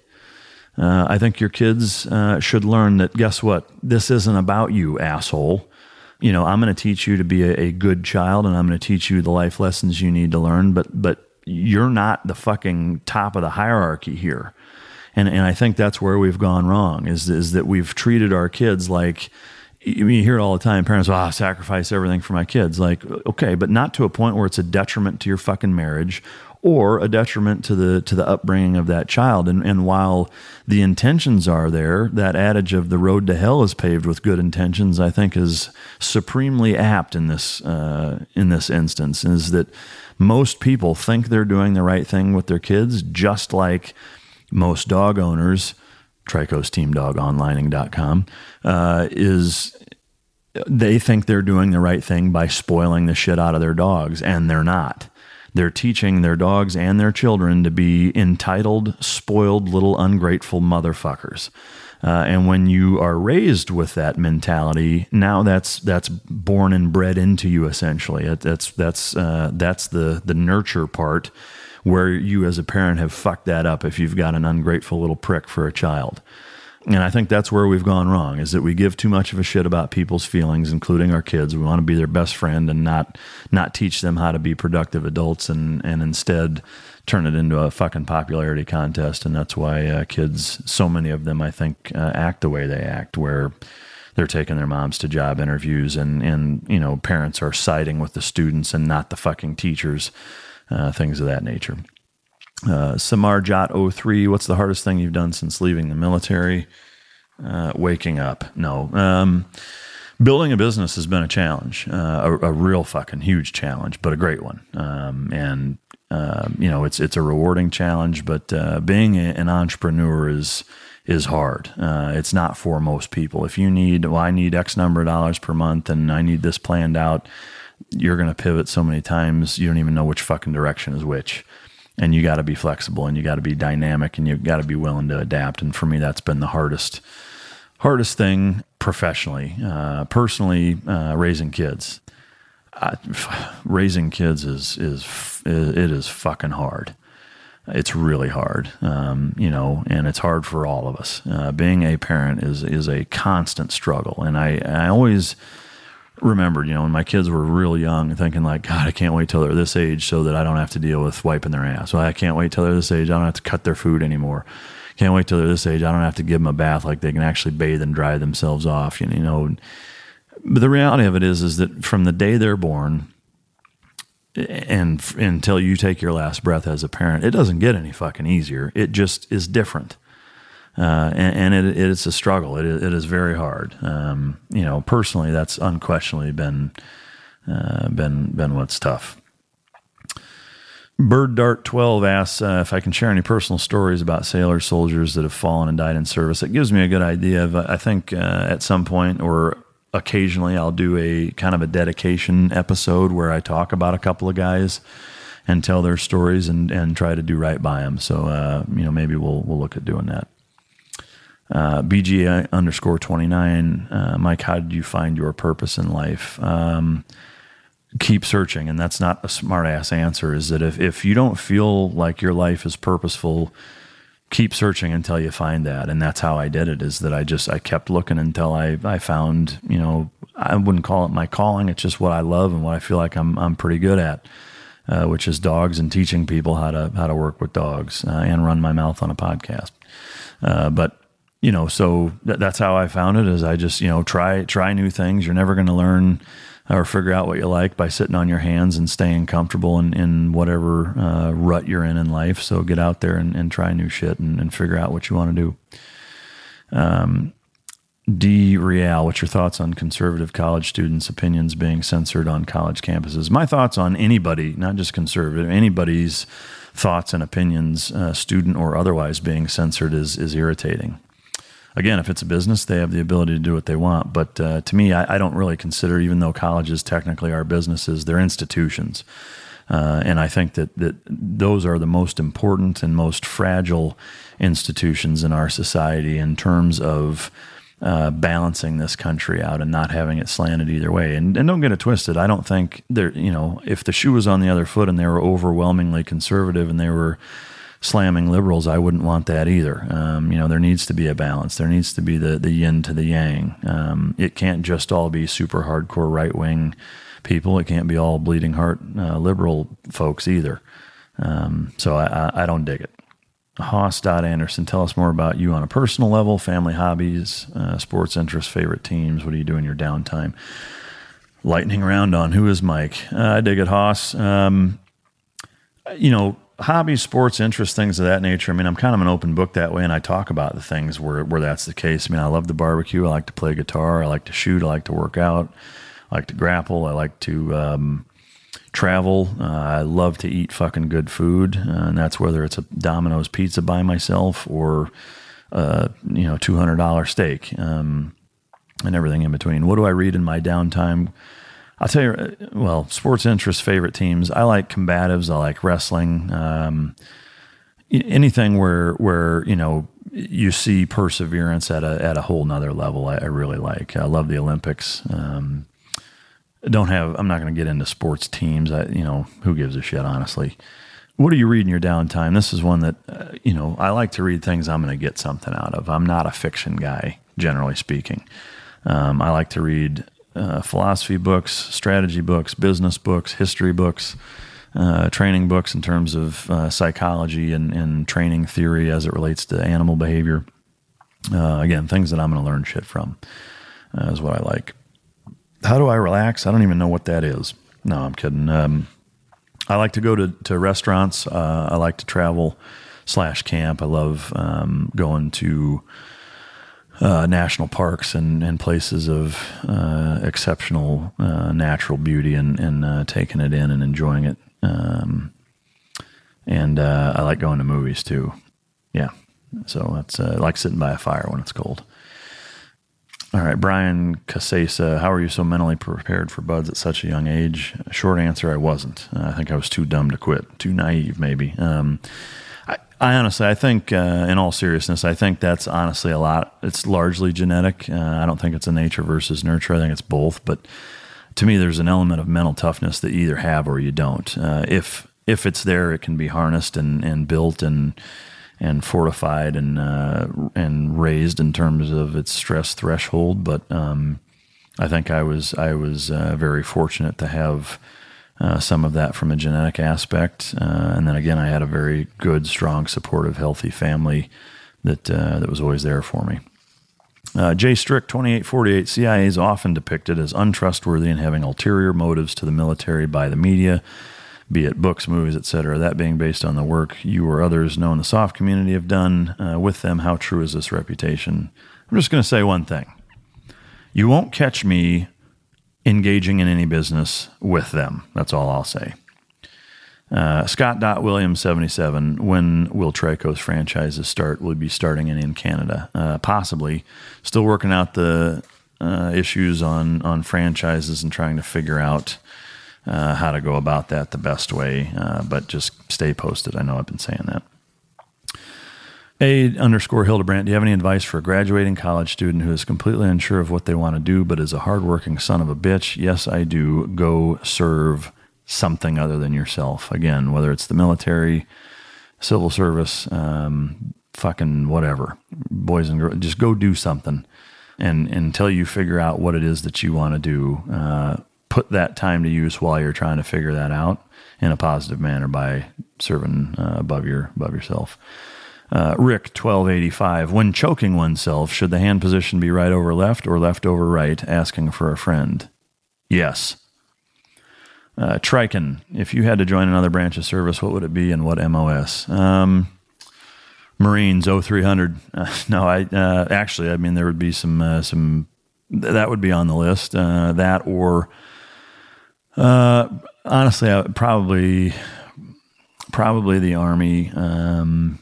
Uh, I think your kids uh, should learn that guess what? This isn't about you, asshole. You know, I'm going to teach you to be a, a, good child and I'm going to teach you the life lessons you need to learn, but but you're not the fucking top of the hierarchy here. And and I think that's where we've gone wrong is is that we've treated our kids like you hear it all the time. Parents, ah, oh, sacrifice everything for my kids. Like, okay, but not to a point where it's a detriment to your fucking marriage or a detriment to the to the upbringing of that child. And and while the intentions are there, that adage of the road to hell is paved with good intentions, I think, is supremely apt in this uh, in this instance. Is that most people think they're doing the right thing with their kids, just like most dog owners. Trikos uh, is they think they're doing the right thing by spoiling the shit out of their dogs, and they're not. They're teaching their dogs and their children to be entitled, spoiled little ungrateful motherfuckers. Uh, and when you are raised with that mentality, now that's that's born and bred into you. Essentially, it, that's that's uh, that's the the nurture part where you as a parent have fucked that up if you've got an ungrateful little prick for a child. And I think that's where we've gone wrong is that we give too much of a shit about people's feelings, including our kids. We want to be their best friend and not not teach them how to be productive adults and and instead turn it into a fucking popularity contest. And that's why uh, kids, so many of them, I think, uh, act the way they act, where they're taking their moms to job interviews and and you know parents are siding with the students and not the fucking teachers, uh, things of that nature. Uh, Samar Jot 03, what's the hardest thing you've done since leaving the military? Uh, waking up. No. Um, building a business has been a challenge, uh, a, a, real fucking huge challenge, but a great one. Um, and, um, you know, it's, it's a rewarding challenge, but uh, being a, an entrepreneur is, is hard. Uh, it's not for most people. If you need, well, I need X number of dollars per month and I need this planned out, you're going to pivot so many times, you don't even know which fucking direction is which. and you got to be flexible and you got to be dynamic and you got to be willing to adapt. And for me, that's been the hardest hardest thing professionally. Uh, personally, uh, raising kids. Raising kids is is it is fucking hard. It's really hard, um, you know, and it's hard for all of us. Uh, being a parent is is a constant struggle, and I I always remembered, you know, when my kids were real young, thinking like, God, I can't wait till they're this age so that I don't have to deal with wiping their ass. Well, I can't wait till they're this age. I don't have to cut their food anymore. Can't wait till they're this age. I don't have to give them a bath like they can actually bathe and dry themselves off. You know, but the reality of it is, is that from the day they're born and until you take your last breath as a parent, it doesn't get any fucking easier. It just is different. Uh, and, and it, it's a struggle. It, it is very hard. Um, you know, personally, that's unquestionably been uh, been been what's tough. Bird Dart 12 asks uh, if I can share any personal stories about sailors, soldiers that have fallen and died in service. It gives me a good idea of, I think, uh, at some point or occasionally I'll do a kind of a dedication episode where I talk about a couple of guys and tell their stories and, and try to do right by them. So, uh, you know, maybe we'll, we'll look at doing that. Uh, underscore 29. Uh, Mike, how did you find your purpose in life? Um, keep searching. And that's not a smart ass answer is that if, if you don't feel like your life is purposeful, keep searching until you find that. And that's how I did it is that I just, I kept looking until I, I found, you know, I wouldn't call it my calling. It's just what I love and what I feel like I'm, I'm pretty good at. Uh, which is dogs and teaching people how to how to work with dogs uh, and run my mouth on a podcast. Uh, but you know, so th- that's how I found it. Is I just you know try try new things. You're never going to learn or figure out what you like by sitting on your hands and staying comfortable in, in whatever uh, rut you're in in life. So get out there and, and try new shit and, and, figure out what you want to do. Um, D. Real, what's your thoughts on conservative college students' opinions being censored on college campuses? My thoughts on anybody, not just conservative, anybody's thoughts and opinions, uh, student or otherwise, being censored is is irritating again, if it's a business, they have the ability to do what they want. But uh, to me, I, I, don't really consider, even though colleges technically are businesses, they're institutions. Uh, and I think that, that those are the most important and most fragile institutions in our society in terms of uh, balancing this country out and not having it slanted either way. And, and don't get it twisted. I don't think there, you know, if the shoe was on the other foot and they were overwhelmingly conservative and they were slamming liberals, I wouldn't want that either. Um, you know, there needs to be a balance. There needs to be the the yin to the yang. Um, it can't just all be super hardcore right wing people. It can't be all bleeding heart uh, liberal folks either. Um, so I, I, I, don't dig it. Hoss Anderson, tell us more about you on a personal level, family hobbies, uh, sports interests, favorite teams. What do you do in your downtime? Lightning round on who is Mike? Uh, I dig it, Hoss. Um, you know, hobbies, sports, interests, things of that nature. I mean, I'm kind of an open book that way, and I talk about the things where where that's the case. I mean, I love the barbecue. I like to play guitar. I like to shoot. I like to work out. I like to grapple. I like to um, travel. Uh, I love to eat fucking good food, uh, and that's whether it's a Domino's pizza by myself or uh, you know two hundred dollar steak um, and everything in between. What do I read in my downtime? I'll tell you, well, sports interest, favorite teams. I like combatives. I like wrestling. Um, anything where where you know you see perseverance at a at a whole nother level. I, I really like. I love the Olympics. Um, don't have. I'm not going to get into sports teams. I you know who gives a shit honestly. What do you read in your downtime? This is one that uh, you know I like to read things I'm going to get something out of. I'm not a fiction guy, generally speaking. Um, I like to read uh, philosophy books, strategy books, business books, history books, uh, training books in terms of uh, psychology and, and, training theory as it relates to animal behavior. Uh, again, things that I'm going to learn shit from uh, is what I like. How do I relax? I don't even know what that is. No, I'm kidding. Um, I like to go to, to restaurants. I like to travel slash camp. I love um, going to uh, national parks and, and places of uh, exceptional uh, natural beauty and, and uh, taking it in and enjoying it. Um, and uh, I like going to movies too. Yeah. So that's I like sitting by a fire when it's cold. All right, Brian Casesa, how are you so mentally prepared for BUD/S at such a young age? Short answer, I wasn't. I think I was too dumb to quit, too naive, maybe. Um, I, honestly, I think, uh, in all seriousness, I think that's honestly a lot. It's largely genetic. Uh, I don't think it's a nature versus nurture. I think it's both. But to me, there's an element of mental toughness that you either have or you don't. Uh, if if it's there, it can be harnessed and, and built and and fortified and uh, and raised in terms of its stress threshold. But um, I think I was I was uh, very fortunate to have uh, some of that from a genetic aspect, uh, and then again, I had a very good, strong, supportive, healthy family that uh, that was always there for me. Uh, Jay Strick, 2848, CIA is often depicted as untrustworthy and having ulterior motives to the military by the media be it books, movies, etc. That being based on the work you or others know in the SOF community have done uh, with them, how true is this reputation? I'm just going to say one thing. You won't catch me engaging in any business with them. That's all I'll say. Uh, Scott Williams 77. When will Trikos franchises start? Will be starting in, in Canada, uh, possibly. Still working out the uh, issues on on franchises and trying to figure out uh, how to go about that the best way. Uh, but just stay posted. I know I've been saying that. A underscore Hildebrandt, do you have any advice for a graduating college student who is completely unsure of what they want to do, but is a hardworking son of a bitch? Yes, I do. Go serve something other than yourself. Again, whether it's the military, civil service, um, fucking whatever, boys and girls, just go do something. And, and until you figure out what it is that you want to do, uh, put that time to use while you're trying to figure that out in a positive manner by serving uh, above your above yourself. Uh, Rick twelve eighty five. When choking oneself, should the hand position be right over left or left over right? Asking for a friend. Yes. Uh, Triken, if you had to join another branch of service, what would it be and what MOS? Um, Marines 0300. Uh, no, I uh, actually, I mean, there would be some uh, some that would be on the list. Uh, that or uh, honestly, I probably probably the army, um,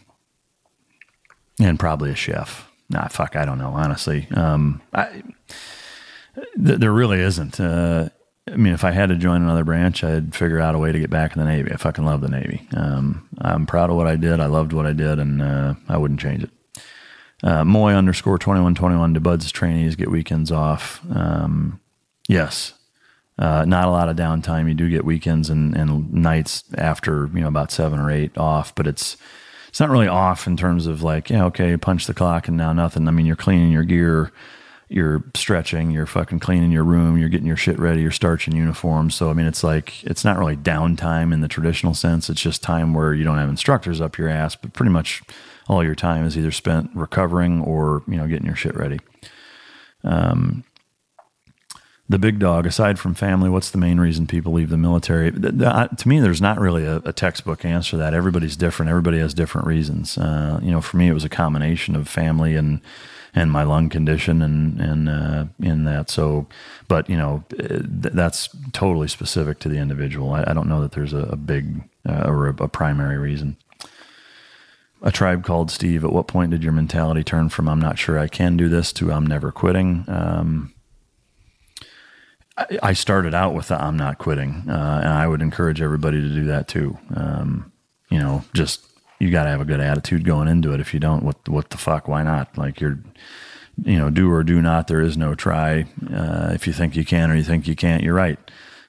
and probably a chef. Nah, fuck, I don't know. Honestly, um, I, th- there really isn't. Uh, I mean, if I had to join another branch, I'd figure out a way to get back in the Navy. I fucking love the Navy. Um, I'm proud of what I did. I loved what I did, and uh, I wouldn't change it. Uh, Moy underscore 2121 to BUD/S trainees get weekends off. Um, yes, uh, not a lot of downtime. You do get weekends and, and nights after you know about seven or eight off, but it's it's not really off in terms of like yeah okay punch the clock and now nothing. I mean you're cleaning your gear, you're stretching, you're fucking cleaning your room, you're getting your shit ready, you're starching uniforms. So I mean it's like it's not really downtime in the traditional sense. It's just time where you don't have instructors up your ass, but pretty much all your time is either spent recovering or you know getting your shit ready. Um, the big dog, aside from family, what's the main reason people leave the military? To me, there's not really a, a textbook answer to that. Everybody's different. Everybody has different reasons. Uh, you know, for me, it was a combination of family and and my lung condition and and uh, in that. So, but you know, th- that's totally specific to the individual. I, I don't know that there's a, a big uh, or a, a primary reason. A tribe called Steve. At what point did your mentality turn from "I'm not sure I can do this" to "I'm never quitting"? Um, I started out with the I'm not quitting, uh, and I would encourage everybody to do that too. Um, you know, just you got to have a good attitude going into it. If you don't, what what the fuck? Why not? Like you're, you know, do or do not. There is no try. Uh, if you think you can or you think you can't, you're right.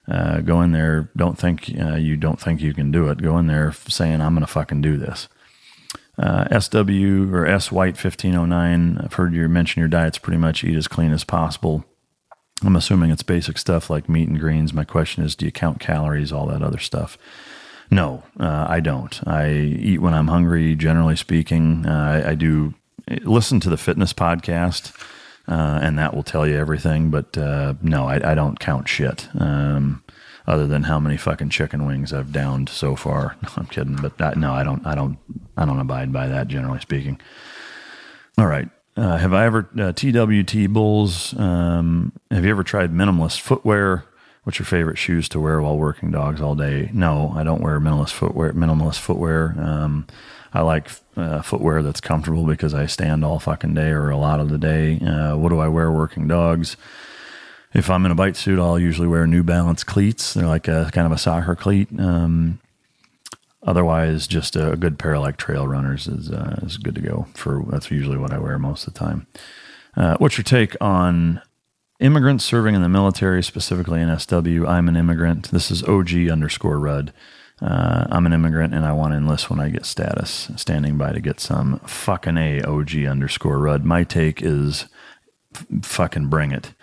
Uh, go in there. Don't think uh, you don't think you can do it. Go in there saying I'm to fucking do this. Uh, SW or S White 1509. I've heard you mention your diet's pretty much eat as clean as possible I'm assuming it's basic stuff like meat and greens. My question is, do you count calories, all that other stuff? No, uh, I don't. I eat when I'm hungry, generally speaking. Uh, I, I, do listen to the fitness podcast, uh, and that will tell you everything. But uh, no, I, I, don't count shit. Um, other than how many fucking chicken wings I've downed so far. I'm kidding, but I, no, I don't. I don't. I don't abide by that. Generally speaking. All right. Uh, have I ever uh, TWT Bulls? Um, have you ever tried minimalist footwear? What's your favorite shoes to wear while working dogs all day? No, I don't wear minimalist footwear. Minimalist footwear. Um, I like uh, footwear that's comfortable because I stand all fucking day or a lot of the day. Uh, what do I wear working dogs? If I'm in a bite suit, I'll usually wear New Balance cleats. They're like a kind of a soccer cleat. Um, otherwise, just a good pair of like trail runners is uh, is good to go. For that's usually what I wear most of the time. Uh, what's your take on immigrants serving in the military, specifically in SW? I'm an immigrant. This is OG underscore Rudd. Uh, I'm an immigrant and I want to enlist when I get status. Standing by to get some fucking a OG underscore Rudd. My take is f- fucking bring it.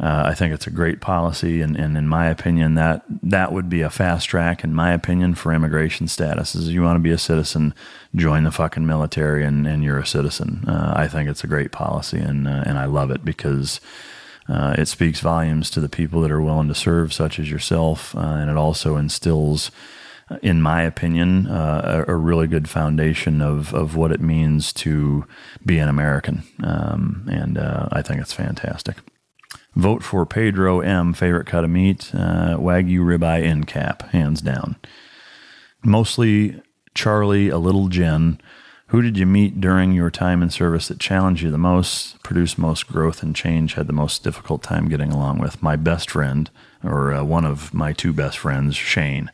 Uh, I think it's a great policy, and, and in my opinion, that that would be a fast track. In my opinion, for immigration status, is you want to be a citizen, join the fucking military, and, and you're a citizen. Uh, I think it's a great policy, and uh, and I love it because uh, it speaks volumes to the people that are willing to serve, such as yourself, uh, and it also instills in my opinion, uh, a, a, really good foundation of, of what it means to be an American. Um, and uh, I think it's fantastic. Vote for Pedro M. Favorite cut of meat, uh, Wagyu ribeye end cap, hands down. Mostly Charlie, a little Jen. Who did you meet during your time in service that challenged you the most, produced most growth and change, had the most difficult time getting along with? My best friend, or uh, one of my two best friends, Shane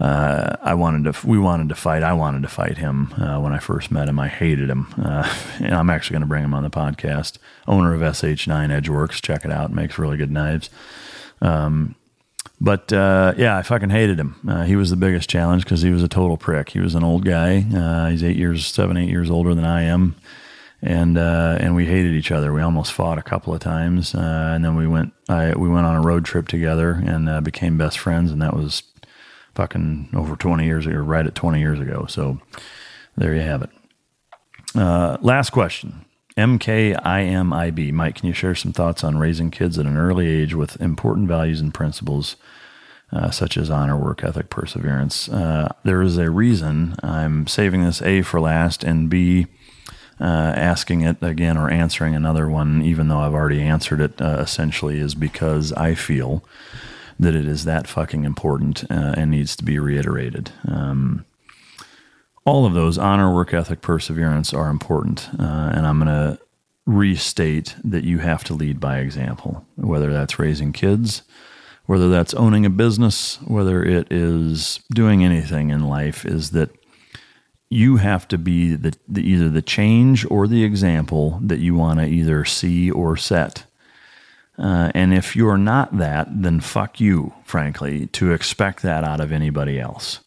uh, I wanted to, we wanted to fight. I wanted to fight him uh, when I first met him. I hated him. Uh, and I'm actually going to bring him on the podcast. Owner of SH9 Edgeworks. Check it out. Makes really good knives. Um, but uh, yeah, I fucking hated him. Uh, he was the biggest challenge because he was a total prick. He was an old guy. Uh, he's eight years, seven, eight years older than I am. And and we hated each other. We almost fought a couple of times, and then we went. I, we went on a road trip together and became best friends. And that was fucking over 20 years ago, right at 20 years ago. So there you have it. Uh, last question. MKIMIB. Mike, can you share some thoughts on raising kids at an early age with important values and principles uh, such as honor, work ethic, perseverance? Uh, there is a reason I'm saving this A for last and B uh, asking it again or answering another one, even though I've already answered it uh, essentially, is because I feel that it is that fucking important uh, and needs to be reiterated. Um, all of those honor, work ethic, perseverance are important. Uh, and I'm going to restate that you have to lead by example, whether that's raising kids, whether that's owning a business, whether it is doing anything in life, is that you have to be the, the either the change or the example that you want to either see or set. Uh, and if you're not that, then fuck you, frankly, to expect that out of anybody else.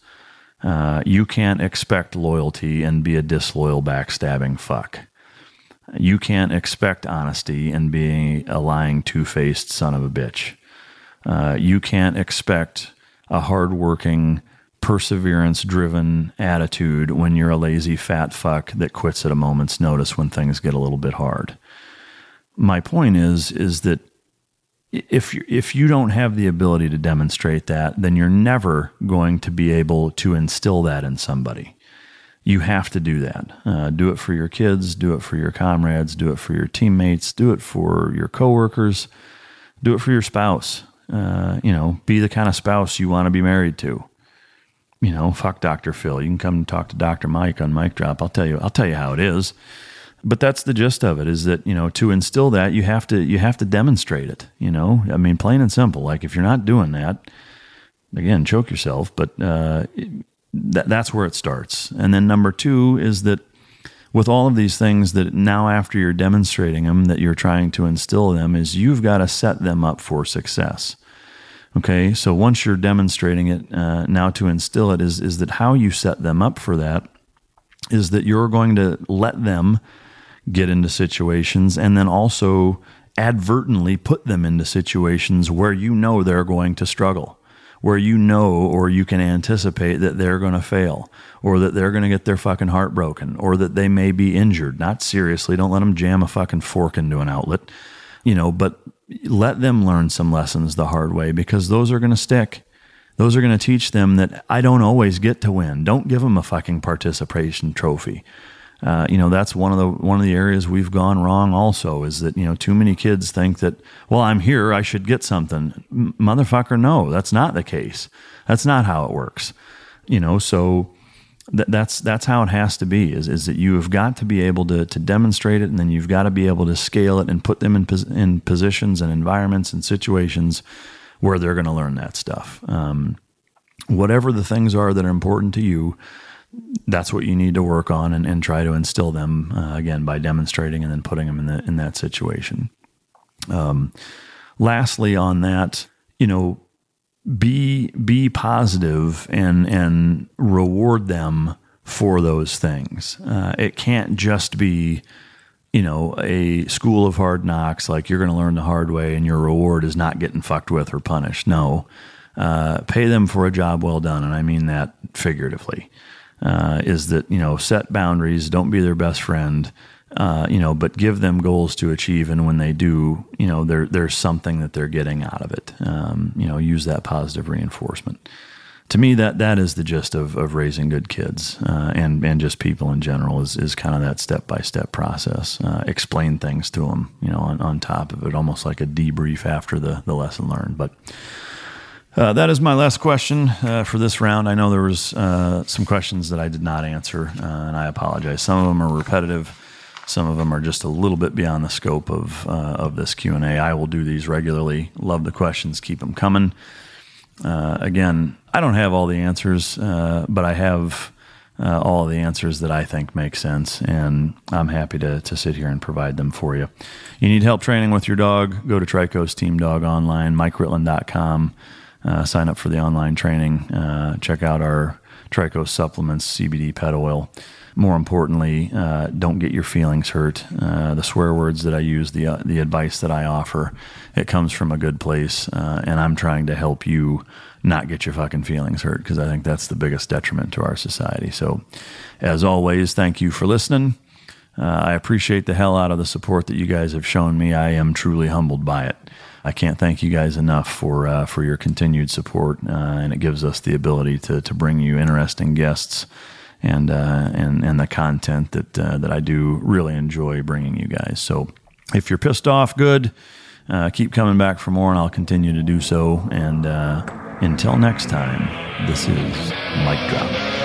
Uh, you can't expect loyalty and be a disloyal, backstabbing fuck. You can't expect honesty and be a lying, two faced son of a bitch. Uh, you can't expect a hardworking, perseverance driven attitude when you're a lazy fat fuck that quits at a moment's notice when things get a little bit hard. My point is is that if you, if you don't have the ability to demonstrate that, then you're never going to be able to instill that in somebody. You have to do that. Uh, do it for your kids. Do it for your comrades. Do it for your teammates. Do it for your coworkers. Do it for your spouse. Uh, you know, be the kind of spouse you want to be married to. You know, fuck Dr. Phil. You can come and talk to Dr. Mike on Mike Drop. I'll tell you. I'll tell you how it is but that's the gist of it is that you know to instill that you have to you have to demonstrate it you know? I mean plain and simple like if you're not doing that again choke yourself but uh, that, that's where it starts. And then number two is that with all of these things that now after you're demonstrating them that you're trying to instill them is you've got to set them up for success okay? So once you're demonstrating it uh, now to instill it is is that how you set them up for that is that you're going to let them get into situations and then also advertently put them into situations where you know they're going to struggle, where you know or you can anticipate that they're going to fail or that they're going to get their fucking heart broken or that they may be injured. Not seriously, don't let them jam a fucking fork into an outlet, you know, but let them learn some lessons the hard way because those are going to stick. Those are going to teach them that I don't always get to win. Don't give them a fucking participation trophy. Uh, you know that's one of the one of the areas we've gone wrong. Also, is that you know too many kids think that well I'm here I should get something. M- motherfucker, no, that's not the case. That's not how it works. You know, so th- that's that's how it has to be. Is is that you have got to be able to to demonstrate it, and then you've got to be able to scale it and put them in pos- in positions and environments and situations where they're going to learn that stuff. Um, whatever the things are that are important to you, that's what you need to work on and, and try to instill them uh, again by demonstrating and then putting them in the, in that situation. Um, lastly, on that, you know, be be positive and and reward them for those things. Uh, it can't just be you know, a school of hard knocks, like you're going to learn the hard way and your reward is not getting fucked with or punished. No, uh, pay them for a job well done. And I mean that figuratively. Uh, is that, you know, set boundaries, don't be their best friend, uh, you know, but give them goals to achieve. And when they do, you know, there, there's something that they're getting out of it. Um, you know, use that positive reinforcement to me that that is the gist of, of raising good kids uh, and and just people in general is is kind of that step by step process. Uh, explain things to them, you know, on, on top of it, almost like a debrief after the the lesson learned. But uh, that is my last question uh, for this round. I know there was uh, some questions that I did not answer, uh, and I apologize. Some of them are repetitive. Some of them are just a little bit beyond the scope of of this Q and A. I will do these regularly. Love the questions. Keep them coming. Uh, again, I don't have all the answers, uh, but I have uh, all the answers that I think make sense, and I'm happy to, to sit here and provide them for you. You need help training with your dog? Go to Trikos Team Dog online, MikeRitland.com. Uh, sign up for the online training. Uh, check out our Trikos supplements, CBD pet oil. More importantly, uh, don't get your feelings hurt. Uh, the swear words that I use, the uh, the advice that I offer, it comes from a good place, uh, and I'm trying to help you not get your fucking feelings hurt because I think that's the biggest detriment to our society. So, as always, thank you for listening. I appreciate the hell out of the support that you guys have shown me. I am truly humbled by it. I can't thank you guys enough for uh, for your continued support, uh, and it gives us the ability to to bring you interesting guests and uh, and and the content that uh, that I do really enjoy bringing you guys. So if you're pissed off, good. Uh, keep coming back for more, and I'll continue to do so. And uh, until next time, this is Mike Drop.